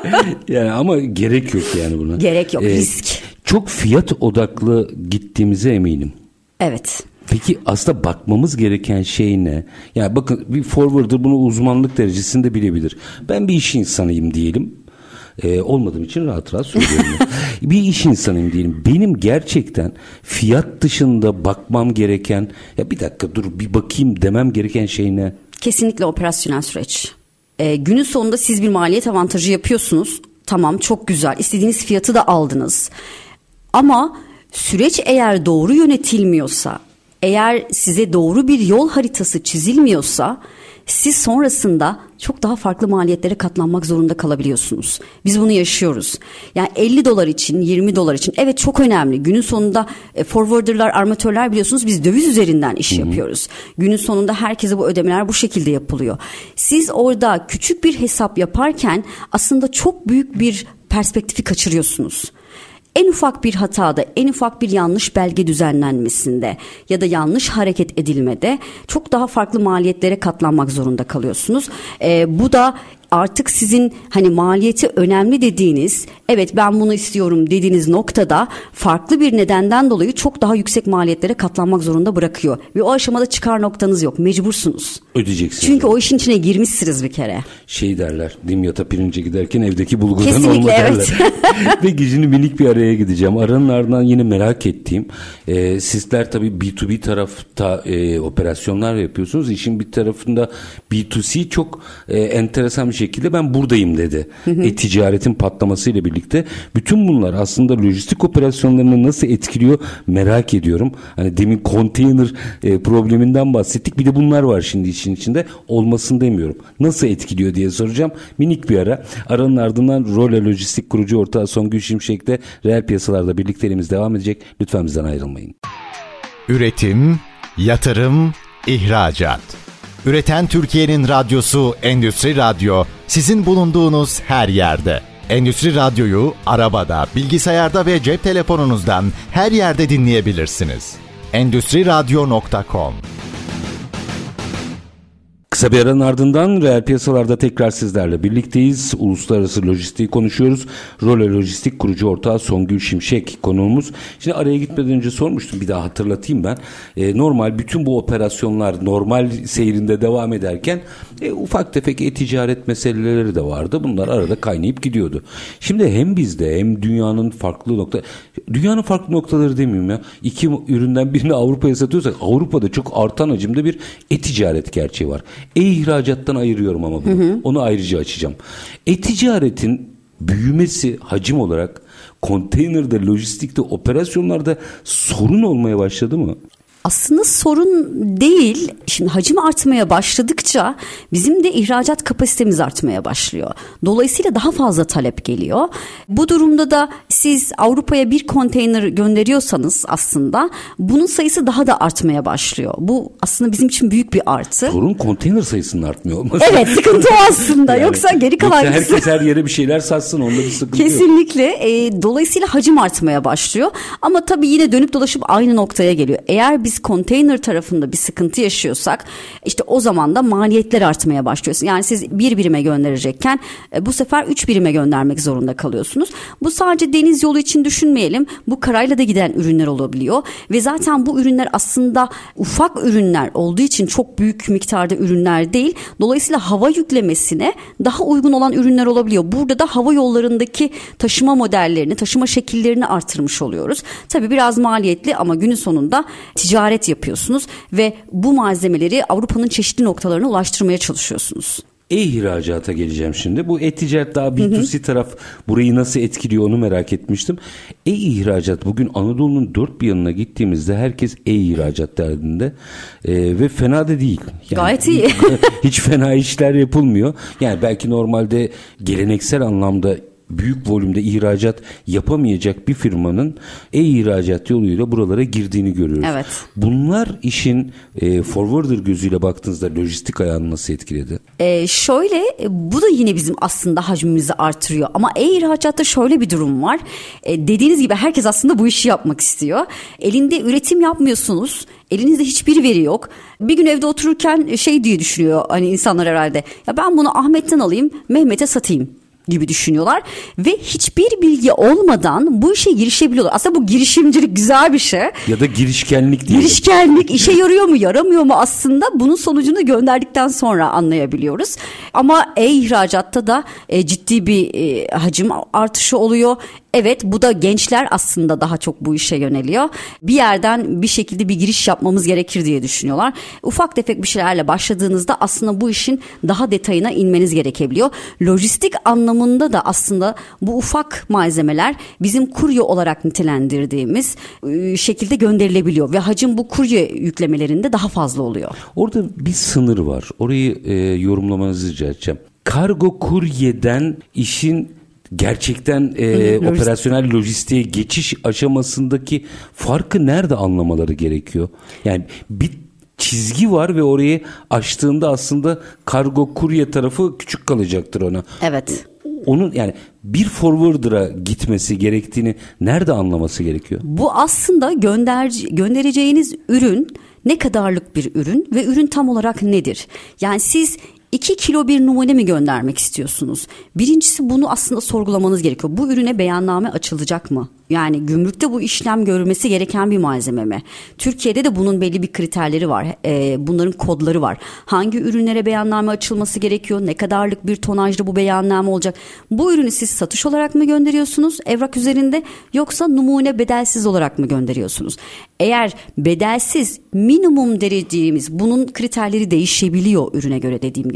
Speaker 2: <laughs>
Speaker 1: yani ama gerek yok yani buna.
Speaker 2: Gerek yok ee, risk.
Speaker 1: Çok fiyat odaklı gittiğimize eminim.
Speaker 2: Evet.
Speaker 1: Peki aslında bakmamız gereken şey ne? Yani bakın bir forwarder bunu uzmanlık derecesinde bilebilir. Ben bir iş insanıyım diyelim. E, olmadığım için rahat rahat söylüyorum. <laughs> bir iş insanıyım diyelim. Benim gerçekten fiyat dışında bakmam gereken ya bir dakika dur bir bakayım demem gereken şey ne?
Speaker 2: Kesinlikle operasyonel süreç. E, günün sonunda siz bir maliyet avantajı yapıyorsunuz. Tamam çok güzel. İstediğiniz fiyatı da aldınız. Ama süreç eğer doğru yönetilmiyorsa, eğer size doğru bir yol haritası çizilmiyorsa siz sonrasında çok daha farklı maliyetlere katlanmak zorunda kalabiliyorsunuz. Biz bunu yaşıyoruz. Yani 50 dolar için, 20 dolar için evet çok önemli. Günün sonunda e, forwarderlar, armatörler biliyorsunuz biz döviz üzerinden iş Hı-hı. yapıyoruz. Günün sonunda herkese bu ödemeler bu şekilde yapılıyor. Siz orada küçük bir hesap yaparken aslında çok büyük bir perspektifi kaçırıyorsunuz en ufak bir hatada, en ufak bir yanlış belge düzenlenmesinde ya da yanlış hareket edilmede çok daha farklı maliyetlere katlanmak zorunda kalıyorsunuz. E, bu da artık sizin hani maliyeti önemli dediğiniz evet ben bunu istiyorum dediğiniz noktada farklı bir nedenden dolayı çok daha yüksek maliyetlere katlanmak zorunda bırakıyor. Ve o aşamada çıkar noktanız yok mecbursunuz.
Speaker 1: Ödeyeceksiniz.
Speaker 2: Çünkü o işin içine girmişsiniz bir kere.
Speaker 1: Şey derler dimyata pirince giderken evdeki bulgurdan Kesinlikle, olma derler. Evet. <laughs> Ve gecini minik bir araya gideceğim. Aranın ardından yine merak ettiğim e, sizler tabii B2B tarafta e, operasyonlar yapıyorsunuz. İşin bir tarafında B2C çok e, enteresan bir şekilde ben buradayım dedi. E-ticaretin patlamasıyla birlikte bütün bunlar aslında lojistik operasyonlarını nasıl etkiliyor merak ediyorum. Hani demin konteyner e, probleminden bahsettik. Bir de bunlar var şimdi işin içinde. Olmasını demiyorum. Nasıl etkiliyor diye soracağım. Minik bir ara. Aranın ardından Rola Lojistik kurucu ortağı Songül Şimşek'te reel piyasalarda birlikteliğimiz devam edecek. Lütfen bizden ayrılmayın.
Speaker 3: Üretim, yatırım, ihracat. Üreten Türkiye'nin radyosu Endüstri Radyo sizin bulunduğunuz her yerde. Endüstri Radyo'yu arabada, bilgisayarda ve cep telefonunuzdan her yerde dinleyebilirsiniz. Endüstri Radyo.com
Speaker 1: Kısa bir aranın ardından reel piyasalarda tekrar sizlerle birlikteyiz. Uluslararası lojistiği konuşuyoruz. Role Lojistik kurucu ortağı Songül Şimşek konuğumuz. Şimdi araya gitmeden önce sormuştum bir daha hatırlatayım ben. E, normal bütün bu operasyonlar normal seyrinde devam ederken e, ufak tefek e-ticaret meseleleri de vardı. Bunlar arada kaynayıp gidiyordu. Şimdi hem bizde hem dünyanın farklı nokta dünyanın farklı noktaları demeyeyim ya. İki üründen birini Avrupa'ya satıyorsak Avrupa'da çok artan hacimde bir e-ticaret gerçeği var. E-ihracattan ayırıyorum ama bunu. Hı hı. Onu ayrıca açacağım. E-ticaretin büyümesi hacim olarak konteynerde, lojistikte, operasyonlarda sorun olmaya başladı mı?
Speaker 2: Aslında sorun değil. Şimdi hacim artmaya başladıkça bizim de ihracat kapasitemiz artmaya başlıyor. Dolayısıyla daha fazla talep geliyor. Bu durumda da siz Avrupa'ya bir konteyner gönderiyorsanız aslında bunun sayısı daha da artmaya başlıyor. Bu aslında bizim için büyük bir artı.
Speaker 1: Sorun konteyner sayısının artmıyor olması.
Speaker 2: Evet sıkıntı o aslında. yani, yoksa geri kalan
Speaker 1: yoksa herkes her yere bir şeyler satsın onda bir sıkıntı
Speaker 2: Kesinlikle. yok. Kesinlikle. E, dolayısıyla hacim artmaya başlıyor. Ama tabii yine dönüp dolaşıp aynı noktaya geliyor. Eğer biz konteyner tarafında bir sıkıntı yaşıyorsak işte o zaman da maliyetler artmaya başlıyorsun. Yani siz bir birime gönderecekken e, bu sefer üç birime göndermek zorunda kalıyorsunuz. Bu sadece deniz yolu için düşünmeyelim. Bu karayla da giden ürünler olabiliyor ve zaten bu ürünler aslında ufak ürünler olduğu için çok büyük miktarda ürünler değil. Dolayısıyla hava yüklemesine daha uygun olan ürünler olabiliyor. Burada da hava yollarındaki taşıma modellerini, taşıma şekillerini artırmış oluyoruz. Tabii biraz maliyetli ama günün sonunda ticaret yapıyorsunuz ve bu malzemeleri Avrupa'nın çeşitli noktalarına ulaştırmaya çalışıyorsunuz.
Speaker 1: E-ihracata geleceğim şimdi. Bu e-ticaret daha B2C hı hı. taraf burayı nasıl etkiliyor onu merak etmiştim. E-ihracat bugün Anadolu'nun dört bir yanına gittiğimizde herkes e-ihracat derdinde ee, ve fena da değil.
Speaker 2: Yani, Gayet iyi. <laughs>
Speaker 1: hiç fena işler yapılmıyor. Yani belki normalde geleneksel anlamda büyük volümde ihracat yapamayacak bir firmanın e-ihracat yoluyla buralara girdiğini görüyoruz.
Speaker 2: Evet.
Speaker 1: Bunlar işin e, forwarder gözüyle baktığınızda lojistik ayağını nasıl etkiledi?
Speaker 2: E, şöyle bu da yine bizim aslında hacmimizi artırıyor ama e-ihracatta şöyle bir durum var. E, dediğiniz gibi herkes aslında bu işi yapmak istiyor. Elinde üretim yapmıyorsunuz. Elinizde hiçbir veri yok. Bir gün evde otururken şey diye düşünüyor hani insanlar herhalde. Ya ben bunu Ahmet'ten alayım, Mehmet'e satayım. Gibi düşünüyorlar ve hiçbir bilgi olmadan bu işe girişebiliyorlar. Aslında bu girişimcilik güzel bir şey.
Speaker 1: Ya da girişkenlik diyelim.
Speaker 2: Girişkenlik işe yarıyor mu yaramıyor mu aslında bunun sonucunu gönderdikten sonra anlayabiliyoruz. Ama e-ihracatta da e, ciddi bir e, hacim artışı oluyor. Evet bu da gençler aslında daha çok bu işe yöneliyor. Bir yerden bir şekilde bir giriş yapmamız gerekir diye düşünüyorlar. Ufak tefek bir şeylerle başladığınızda aslında bu işin daha detayına inmeniz gerekebiliyor. Lojistik anlamında da aslında bu ufak malzemeler bizim kurye olarak nitelendirdiğimiz e, şekilde gönderilebiliyor ve hacim bu kurye yüklemelerinde daha fazla oluyor.
Speaker 1: Orada bir sınır var. Orayı e, yorumlamanızı rica edeceğim. Kargo kuryeden işin gerçekten e, operasyonel lojistiğe geçiş aşamasındaki farkı nerede anlamaları gerekiyor? Yani bir çizgi var ve orayı aştığında aslında kargo kurye tarafı küçük kalacaktır ona.
Speaker 2: Evet.
Speaker 1: Onun yani bir forwarder'a gitmesi gerektiğini nerede anlaması gerekiyor?
Speaker 2: Bu aslında gönder göndereceğiniz ürün ne kadarlık bir ürün ve ürün tam olarak nedir? Yani siz 2 kilo bir numune mi göndermek istiyorsunuz? Birincisi bunu aslında sorgulamanız gerekiyor. Bu ürüne beyanname açılacak mı? Yani gümrükte bu işlem görülmesi gereken bir malzeme mi? Türkiye'de de bunun belli bir kriterleri var. E, bunların kodları var. Hangi ürünlere beyanname açılması gerekiyor? Ne kadarlık bir tonajda bu beyanname olacak? Bu ürünü siz satış olarak mı gönderiyorsunuz evrak üzerinde yoksa numune bedelsiz olarak mı gönderiyorsunuz? Eğer bedelsiz minimum dereceğimiz bunun kriterleri değişebiliyor ürüne göre dediğim gibi.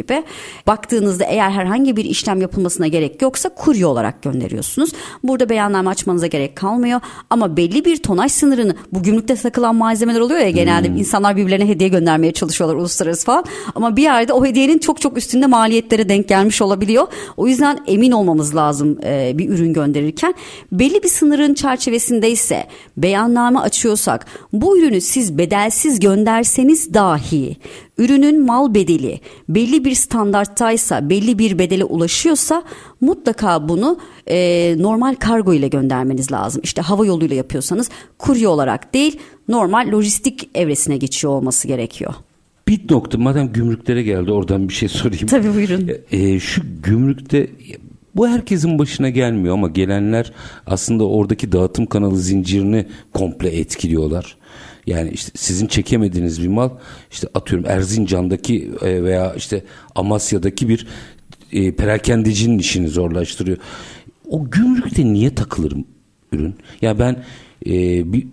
Speaker 2: Baktığınızda eğer herhangi bir işlem yapılmasına gerek yoksa kurye olarak gönderiyorsunuz. Burada beyanname açmanıza gerek kalmıyor ama belli bir tonaj sınırını bu gümrükte takılan malzemeler oluyor ya genelde hmm. insanlar birbirlerine hediye göndermeye çalışıyorlar uluslararası falan ama bir yerde o hediyenin çok çok üstünde maliyetlere denk gelmiş olabiliyor. O yüzden emin olmamız lazım e, bir ürün gönderirken. Belli bir sınırın çerçevesindeyse beyanname açıyorsak bu ürünü siz bedelsiz gönderseniz dahi ürünün mal bedeli belli bir standarttaysa belli bir bedele ulaşıyorsa mutlaka bunu e, normal kargo ile göndermeniz lazım. İşte hava yoluyla yapıyorsanız kurye olarak değil normal lojistik evresine geçiyor olması gerekiyor.
Speaker 1: Bir nokta madem gümrüklere geldi oradan bir şey sorayım.
Speaker 2: Tabii buyurun.
Speaker 1: E, e şu gümrükte bu herkesin başına gelmiyor ama gelenler aslında oradaki dağıtım kanalı zincirini komple etkiliyorlar. Yani işte sizin çekemediğiniz bir mal işte atıyorum Erzincan'daki e, veya işte Amasya'daki bir e, perakendecinin işini zorlaştırıyor. O gümrükte niye takılır ürün? Ya ben e, bir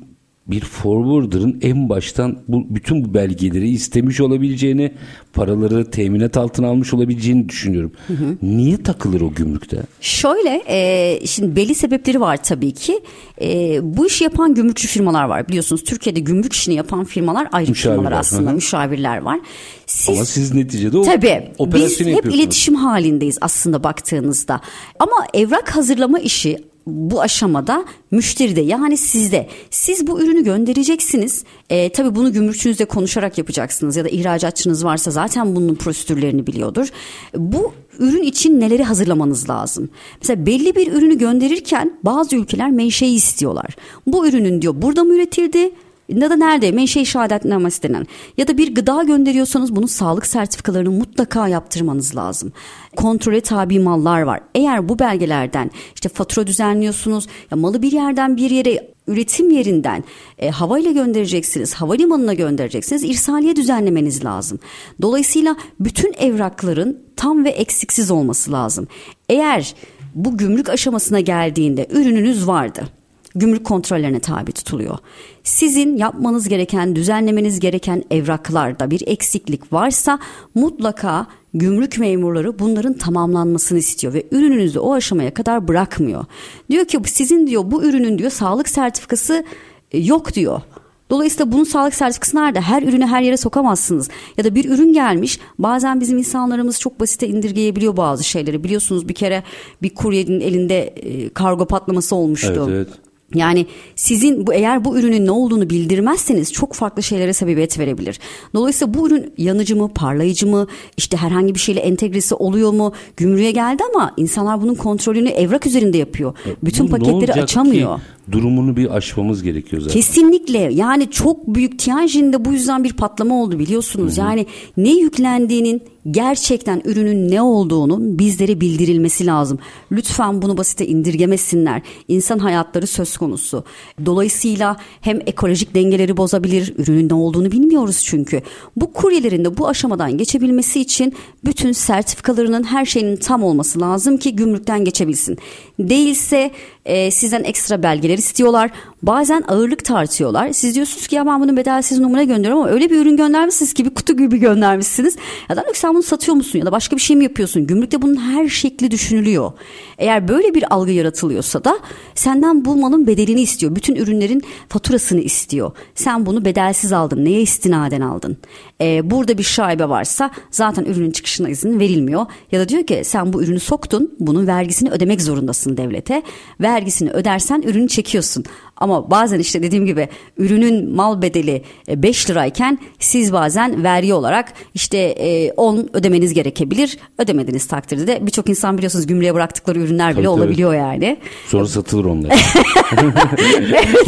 Speaker 1: bir forwarder'ın en baştan bu bütün bu belgeleri istemiş olabileceğini, paraları teminat altına almış olabileceğini düşünüyorum. Hı hı. Niye takılır o gümrükte?
Speaker 2: Şöyle, e, şimdi belli sebepleri var tabii ki. E, bu işi yapan gümrükçü firmalar var. Biliyorsunuz Türkiye'de gümrük işini yapan firmalar ayrı müşavirler, firmalar aslında, hı müşavirler var.
Speaker 1: Siz, Ama siz neticede o
Speaker 2: tabii, biz hep iletişim halindeyiz aslında baktığınızda. Ama evrak hazırlama işi bu aşamada müşteride yani sizde. Siz bu ürünü göndereceksiniz. E, tabii bunu gümrükçünüzle konuşarak yapacaksınız ya da ihracatçınız varsa zaten bunun prosedürlerini biliyordur. Bu ürün için neleri hazırlamanız lazım? Mesela belli bir ürünü gönderirken bazı ülkeler menşei istiyorlar. Bu ürünün diyor burada mı üretildi? Da nerede menşe şehadetnamesi denen ya da bir gıda gönderiyorsanız bunun sağlık sertifikalarını mutlaka yaptırmanız lazım. Kontrole tabi mallar var. Eğer bu belgelerden işte fatura düzenliyorsunuz ya malı bir yerden bir yere üretim yerinden e, havayla göndereceksiniz, havalimanına göndereceksiniz, irsaliye düzenlemeniz lazım. Dolayısıyla bütün evrakların tam ve eksiksiz olması lazım. Eğer bu gümrük aşamasına geldiğinde ürününüz vardı gümrük kontrollerine tabi tutuluyor. Sizin yapmanız gereken, düzenlemeniz gereken evraklarda bir eksiklik varsa mutlaka gümrük memurları bunların tamamlanmasını istiyor ve ürününüzü o aşamaya kadar bırakmıyor. Diyor ki sizin diyor bu ürünün diyor sağlık sertifikası e, yok diyor. Dolayısıyla bunun sağlık sertifikası nerede? Her ürünü her yere sokamazsınız. Ya da bir ürün gelmiş bazen bizim insanlarımız çok basite indirgeyebiliyor bazı şeyleri. Biliyorsunuz bir kere bir kuryenin elinde e, kargo patlaması olmuştu.
Speaker 1: Evet, evet.
Speaker 2: Yani sizin bu eğer bu ürünün ne olduğunu bildirmezseniz çok farklı şeylere sebebiyet verebilir. Dolayısıyla bu ürün yanıcı mı, parlayıcı mı, işte herhangi bir şeyle entegresi oluyor mu? Gümrüğe geldi ama insanlar bunun kontrolünü evrak üzerinde yapıyor. E, Bütün bu paketleri açamıyor. Ki,
Speaker 1: durumunu bir aşmamız gerekiyor zaten.
Speaker 2: Kesinlikle yani çok büyük Tianjin'de bu yüzden bir patlama oldu biliyorsunuz. Hı hı. Yani ne yüklendiğinin gerçekten ürünün ne olduğunun bizlere bildirilmesi lazım. Lütfen bunu basite indirgemesinler. İnsan hayatları söz konusu. Dolayısıyla hem ekolojik dengeleri bozabilir, ürünün ne olduğunu bilmiyoruz çünkü. Bu kuryelerin de bu aşamadan geçebilmesi için bütün sertifikalarının her şeyinin tam olması lazım ki gümrükten geçebilsin. Değilse e, sizden ekstra belgeler istiyorlar. Bazen ağırlık tartıyorlar. Siz diyorsunuz ki ya ben bunu bedelsiz numara gönderiyorum ama öyle bir ürün göndermişsiniz ki bir kutu gibi göndermişsiniz. Ya da sen bunu satıyor musun ya da başka bir şey mi yapıyorsun? Gümrükte bunun her şekli düşünülüyor. Eğer böyle bir algı yaratılıyorsa da senden bu malın bedelini istiyor. Bütün ürünlerin faturasını istiyor. Sen bunu bedelsiz aldın. Neye istinaden aldın? Ee, burada bir şaibe varsa zaten ürünün çıkışına izin verilmiyor. Ya da diyor ki sen bu ürünü soktun. Bunun vergisini ödemek zorundasın devlete. Vergisini ödersen ürünü çekiyorsun. Ama bazen işte dediğim gibi ürünün mal bedeli 5 e, lirayken siz bazen vergi olarak işte 10 e, ödemeniz gerekebilir. Ödemediğiniz takdirde de birçok insan biliyorsunuz gümrüğe bıraktıkları ürünler bile tabii, olabiliyor tabii. yani.
Speaker 1: Sonra satılır onlar. <laughs>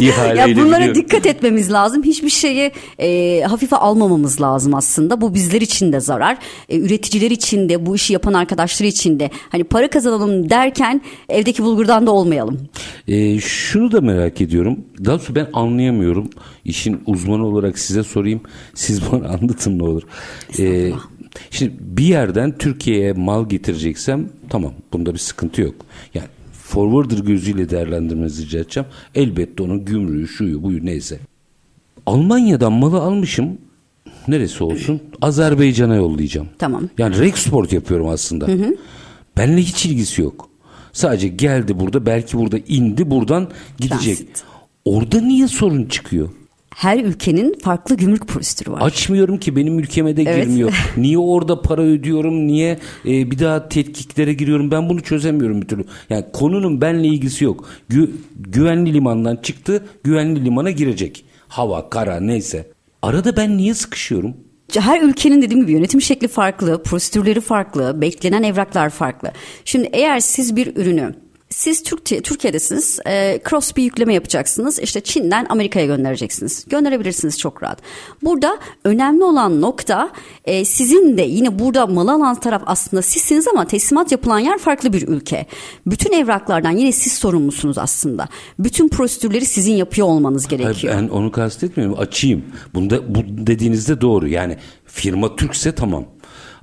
Speaker 1: <laughs>
Speaker 2: ya bunlara biliyorum. dikkat etmemiz lazım. Hiçbir şeyi e, hafife almamamız lazım aslında. Bu bizler için de zarar. E, üreticiler için de bu işi yapan arkadaşlar için de. Hani para kazanalım derken evdeki bulgurdan da olmayalım.
Speaker 1: E, şunu da merak ediyorum ediyorum. Daha doğrusu ben anlayamıyorum. İşin uzmanı olarak size sorayım. Siz <laughs> bana anlatın ne olur. Ee, şimdi bir yerden Türkiye'ye mal getireceksem tamam bunda bir sıkıntı yok. Yani forwarder gözüyle değerlendirmenizi rica edeceğim. Elbette onun gümrüğü, şuyu, buyu neyse. Almanya'dan malı almışım. Neresi olsun? Azerbaycan'a yollayacağım.
Speaker 2: Tamam.
Speaker 1: Yani Rexport yapıyorum aslında. Hı hı. Benimle hiç ilgisi yok. Sadece geldi burada belki burada indi buradan gidecek. Transit. Orada niye sorun çıkıyor?
Speaker 2: her ülkenin farklı gümrük prosedürü var.
Speaker 1: Açmıyorum ki benim ülkeme de evet. girmiyor. <laughs> niye orada para ödüyorum? Niye e, bir daha tetkiklere giriyorum? Ben bunu çözemiyorum bir türlü. Yani konunun benle ilgisi yok. Gü- güvenli limandan çıktı, güvenli limana girecek. Hava, kara neyse. Arada ben niye sıkışıyorum?
Speaker 2: her ülkenin dediğim gibi yönetim şekli farklı, prosedürleri farklı, beklenen evraklar farklı. Şimdi eğer siz bir ürünü siz Türkiye, Türkiye'desiniz. E, cross bir yükleme yapacaksınız. İşte Çin'den Amerika'ya göndereceksiniz. Gönderebilirsiniz çok rahat. Burada önemli olan nokta e, sizin de yine burada mal alan taraf aslında sizsiniz ama teslimat yapılan yer farklı bir ülke. Bütün evraklardan yine siz sorumlusunuz aslında. Bütün prosedürleri sizin yapıyor olmanız gerekiyor.
Speaker 1: Ben onu kastetmiyorum. Açayım. Bunda bu dediğinizde doğru. Yani firma Türkse tamam.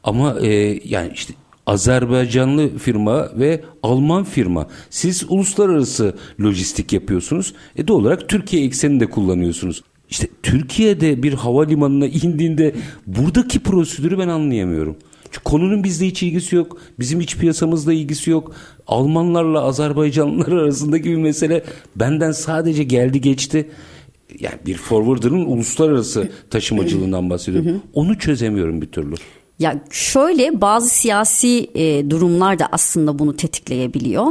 Speaker 1: Ama e, yani işte Azerbaycanlı firma ve Alman firma. Siz uluslararası lojistik yapıyorsunuz. E doğal olarak Türkiye ekseninde kullanıyorsunuz. İşte Türkiye'de bir havalimanına indiğinde buradaki prosedürü ben anlayamıyorum. Çünkü konunun bizde hiç ilgisi yok. Bizim iç piyasamızla ilgisi yok. Almanlarla Azerbaycanlılar <laughs> arasındaki bir mesele benden sadece geldi geçti. Yani bir forwarder'ın uluslararası taşımacılığından bahsediyorum. Onu çözemiyorum bir türlü.
Speaker 2: Ya şöyle bazı siyasi e, durumlar da aslında bunu tetikleyebiliyor.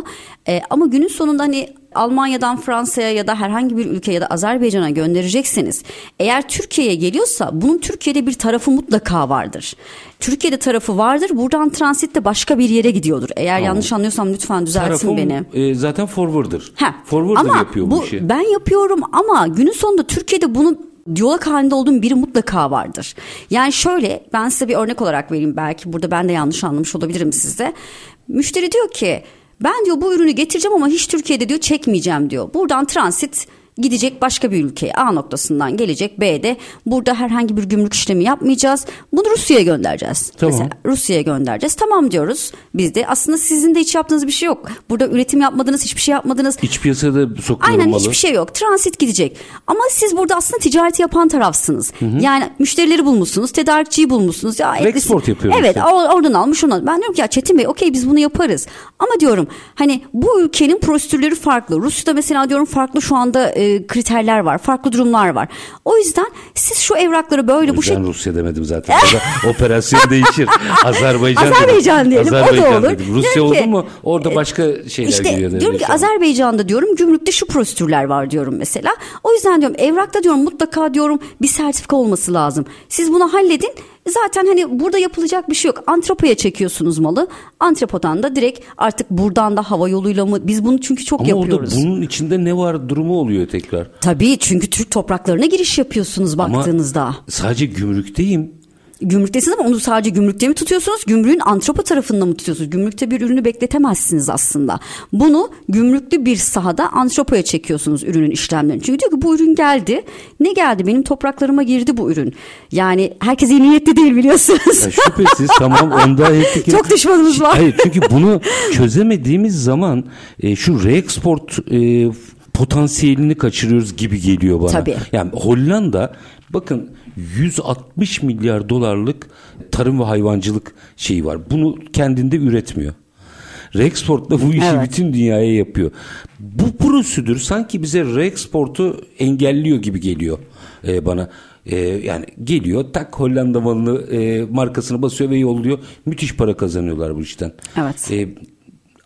Speaker 2: E, ama günün sonunda hani Almanya'dan Fransa'ya ya da herhangi bir ülke ya da Azerbaycan'a gönderecekseniz eğer Türkiye'ye geliyorsa bunun Türkiye'de bir tarafı mutlaka vardır. Türkiye'de tarafı vardır. Buradan transit de başka bir yere gidiyordur. Eğer tamam. yanlış anlıyorsam lütfen düzeltin Tarafım, beni.
Speaker 1: E, zaten forwarder. Ha. Forwarder
Speaker 2: ama
Speaker 1: yapıyor bu, bu işi.
Speaker 2: Ben yapıyorum ama günün sonunda Türkiye'de bunu diyalog halinde olduğum biri mutlaka vardır. Yani şöyle ben size bir örnek olarak vereyim belki burada ben de yanlış anlamış olabilirim sizde. Müşteri diyor ki ben diyor bu ürünü getireceğim ama hiç Türkiye'de diyor çekmeyeceğim diyor. Buradan transit gidecek başka bir ülkeye A noktasından gelecek B'de burada herhangi bir gümrük işlemi yapmayacağız. Bunu Rusya'ya göndereceğiz. Tamam. Mesela Rusya'ya göndereceğiz. Tamam diyoruz. Biz de aslında sizin de hiç yaptığınız bir şey yok. Burada üretim yapmadınız, hiçbir şey yapmadınız.
Speaker 1: İç piyasada sokmuyor
Speaker 2: Aynen malı. hiçbir şey yok. Transit gidecek. Ama siz burada aslında ticareti yapan tarafsınız. Hı hı. Yani müşterileri bulmuşsunuz, tedarikçiyi bulmuşsunuz. Ya
Speaker 1: Export yapıyoruz.
Speaker 2: Evet, işte. oradan almış onu. Ben diyorum ki ya Çetin Bey okey biz bunu yaparız. Ama diyorum hani bu ülkenin prosedürleri farklı. Rusya'da mesela diyorum farklı şu anda e, e, kriterler var. Farklı durumlar var. O yüzden siz şu evrakları böyle bu
Speaker 1: şekilde... Rusya demedim zaten. <laughs> operasyon değişir. Azerbaycan
Speaker 2: Azerbaycan diyelim. Azerbaycan o da olur.
Speaker 1: Dedim. Rusya diyorum oldu ki, mu orada başka şeyler
Speaker 2: işte,
Speaker 1: giriyor.
Speaker 2: Diyorum ki. Azerbaycan'da diyorum gümrükte şu prosedürler var diyorum mesela. O yüzden diyorum evrakta diyorum mutlaka diyorum bir sertifika olması lazım. Siz bunu halledin Zaten hani burada yapılacak bir şey yok. Antrepoya çekiyorsunuz malı. Antrepodan da direkt artık buradan da hava yoluyla mı? Biz bunu çünkü çok
Speaker 1: Ama
Speaker 2: yapıyoruz.
Speaker 1: orada bunun içinde ne var durumu oluyor tekrar.
Speaker 2: Tabii çünkü Türk topraklarına giriş yapıyorsunuz baktığınızda.
Speaker 1: Ama sadece gümrükteyim.
Speaker 2: Gümrüktesiniz ama onu sadece gümrükte mi tutuyorsunuz? Gümrüğün antropo tarafında mı tutuyorsunuz? Gümrükte bir ürünü bekletemezsiniz aslında. Bunu gümrüklü bir sahada antropoya çekiyorsunuz ürünün işlemlerini. Çünkü diyor ki bu ürün geldi. Ne geldi? Benim topraklarıma girdi bu ürün. Yani herkes iyi niyetli değil biliyorsunuz.
Speaker 1: Ya şüphesiz tamam onda <laughs> hep
Speaker 2: Çok düşmanımız var.
Speaker 1: Hayır çünkü bunu çözemediğimiz zaman e, şu reexport e, potansiyelini kaçırıyoruz gibi geliyor bana.
Speaker 2: Tabii.
Speaker 1: Yani Hollanda bakın 160 milyar dolarlık tarım ve hayvancılık şeyi var. Bunu kendinde üretmiyor. Reexport'la bu işi
Speaker 2: Evet.
Speaker 1: bütün dünyaya yapıyor. Bu prosedür sanki bize reexport'u engelliyor gibi geliyor e, bana. E, yani geliyor tak Hollanda malını e, markasını basıyor ve yolluyor. Müthiş para kazanıyorlar bu işten.
Speaker 2: Evet.
Speaker 1: E,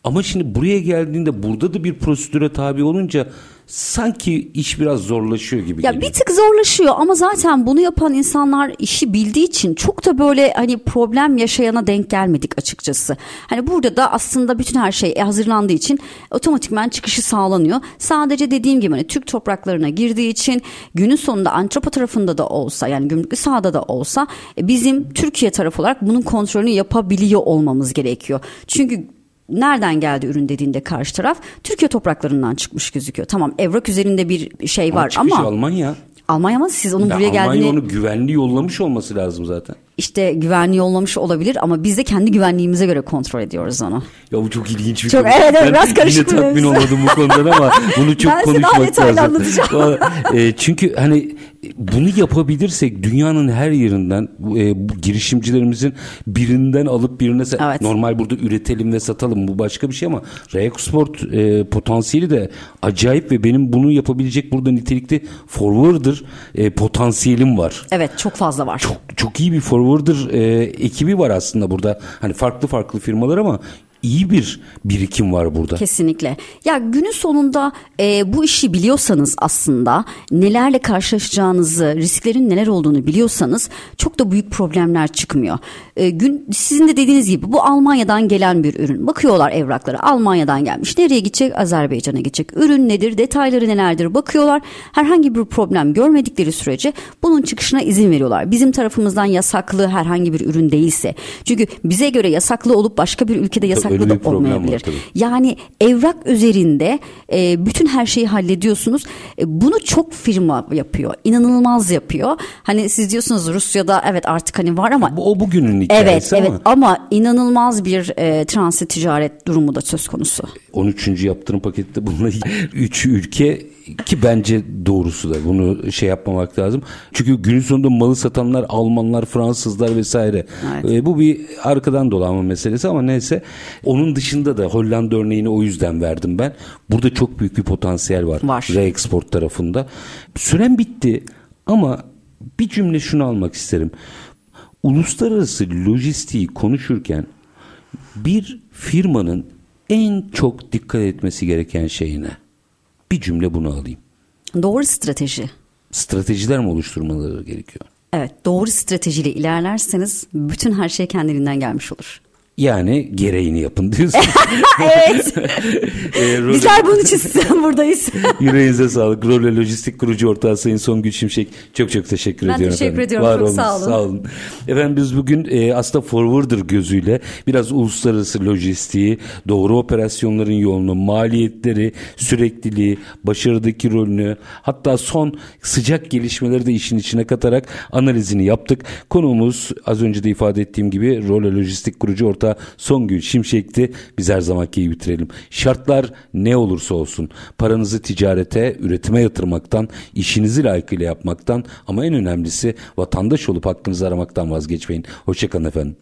Speaker 1: ama şimdi buraya geldiğinde burada da bir prosedüre tabi olunca sanki iş biraz zorlaşıyor gibi
Speaker 2: Ya
Speaker 1: geliyor.
Speaker 2: bir tık zorlaşıyor ama zaten bunu yapan insanlar işi bildiği için çok da böyle hani problem yaşayana denk gelmedik açıkçası. Hani burada da aslında bütün her şey hazırlandığı için otomatikman çıkışı sağlanıyor. Sadece dediğim gibi hani Türk topraklarına girdiği için günün sonunda antropo tarafında da olsa yani gümrüklü sahada da olsa e, bizim Türkiye tarafı olarak bunun kontrolünü yapabiliyor olmamız gerekiyor. Çünkü nereden geldi ürün dediğinde karşı taraf Türkiye topraklarından çıkmış gözüküyor. Tamam evrak üzerinde bir şey var ama
Speaker 1: Almanya.
Speaker 2: Almanya mı siz onun
Speaker 1: Ya
Speaker 2: buraya
Speaker 1: Almanya
Speaker 2: geldiğini
Speaker 1: onu güvenli yollamış olması lazım zaten.
Speaker 2: işte güvenli yollamış olabilir ama biz de kendi güvenliğimize göre kontrol ediyoruz onu.
Speaker 1: Ya bu çok ilginç bir
Speaker 2: Çok-
Speaker 1: konu.
Speaker 2: evet, evet,
Speaker 1: Ben
Speaker 2: biraz karışık
Speaker 1: Yine tatmin olmadım bu konudan ama bunu <laughs> çok
Speaker 2: Ben
Speaker 1: konuşmak lazım.
Speaker 2: anlatacağım.
Speaker 1: Vallahi, e, çünkü hani bunu yapabilirsek dünyanın her yerinden e, bu girişimcilerimizin birinden alıp birine
Speaker 2: Evet.
Speaker 1: normal burada üretelim ve satalım bu başka bir şey ama reexport e, potansiyeli de acayip ve benim bunu yapabilecek burada nitelikli forwarder e, potansiyelim var.
Speaker 2: Evet çok fazla var.
Speaker 1: Çok çok iyi bir forwarder e, ekibi var aslında burada. Hani farklı farklı firmalar ama iyi bir birikim var burada.
Speaker 2: Kesinlikle. Ya günün sonunda e, bu işi biliyorsanız aslında nelerle karşılaşacağınızı, risklerin neler olduğunu biliyorsanız çok da büyük problemler çıkmıyor. E, gün sizin de dediğiniz gibi bu Almanya'dan gelen bir ürün. Bakıyorlar evraklara. Almanya'dan gelmiş. Nereye gidecek? Azerbaycan'a gidecek. Ürün nedir? Detayları nelerdir? Bakıyorlar. Herhangi bir problem görmedikleri sürece bunun çıkışına izin veriyorlar. Bizim tarafımızdan yasaklı herhangi bir ürün değilse. Çünkü bize göre yasaklı olup başka bir ülkede yasaklı
Speaker 1: öyle
Speaker 2: da
Speaker 1: var
Speaker 2: olmayabilir.
Speaker 1: tabii.
Speaker 2: Yani evrak üzerinde e, bütün her şeyi hallediyorsunuz. E, bunu çok firma yapıyor. İnanılmaz yapıyor. Hani siz diyorsunuz Rusya'da evet artık hani var ama
Speaker 1: Bu, o bugünün
Speaker 2: Evet
Speaker 1: hikayesi
Speaker 2: evet
Speaker 1: ama
Speaker 2: ama inanılmaz bir e, transit ticaret durumu da söz konusu.
Speaker 1: 13. yaptırım pakette bununla 3 <laughs> ülke ki bence doğrusu da bunu şey yapmamak lazım. Çünkü günün sonunda malı satanlar Almanlar, Fransızlar vesaire.
Speaker 2: Evet.
Speaker 1: E, bu bir arkadan dolanma meselesi ama neyse. Onun dışında da Hollanda örneğini o yüzden verdim ben. Burada çok büyük bir potansiyel var.
Speaker 2: Var.
Speaker 1: Reexport tarafında. Süren bitti ama bir cümle şunu almak isterim. Uluslararası lojistiği konuşurken bir firmanın en çok dikkat etmesi gereken şey ne? Bir cümle bunu alayım.
Speaker 2: Doğru strateji.
Speaker 1: Stratejiler mi oluşturmaları gerekiyor?
Speaker 2: Evet doğru stratejiyle ilerlerseniz bütün her şey kendiliğinden gelmiş olur.
Speaker 1: Yani gereğini yapın diyorsun. <laughs>
Speaker 2: evet. <laughs>
Speaker 1: e, Role-
Speaker 2: Bizler bunun için sizden <laughs> buradayız.
Speaker 1: Yüreğinize sağlık. Role Lojistik kurucu ortağı Sayın Songül Şimşek. Çok çok teşekkür
Speaker 2: Ben
Speaker 1: ediyorum.
Speaker 2: teşekkür
Speaker 1: efendim.
Speaker 2: ediyorum.
Speaker 1: Var
Speaker 2: Çok
Speaker 1: olun,
Speaker 2: sağ olun.
Speaker 1: Sağ olun. Efendim biz bugün e, aslında forwarder gözüyle biraz uluslararası lojistiği, doğru operasyonların yolunu, maliyetleri, sürekliliği, başarıdaki rolünü hatta son sıcak gelişmeleri de işin içine katarak analizini yaptık. Konuğumuz az önce de ifade ettiğim gibi Role Lojistik kurucu ortağı Songül Şimşek'ti. Biz her zamanki iyi bitirelim. Şartlar ne olursa olsun paranızı ticarete, üretime yatırmaktan, işinizi layıkıyla yapmaktan ama en önemlisi vatandaş olup hakkınızı aramaktan vazgeçmeyin. Hoşçakalın efendim.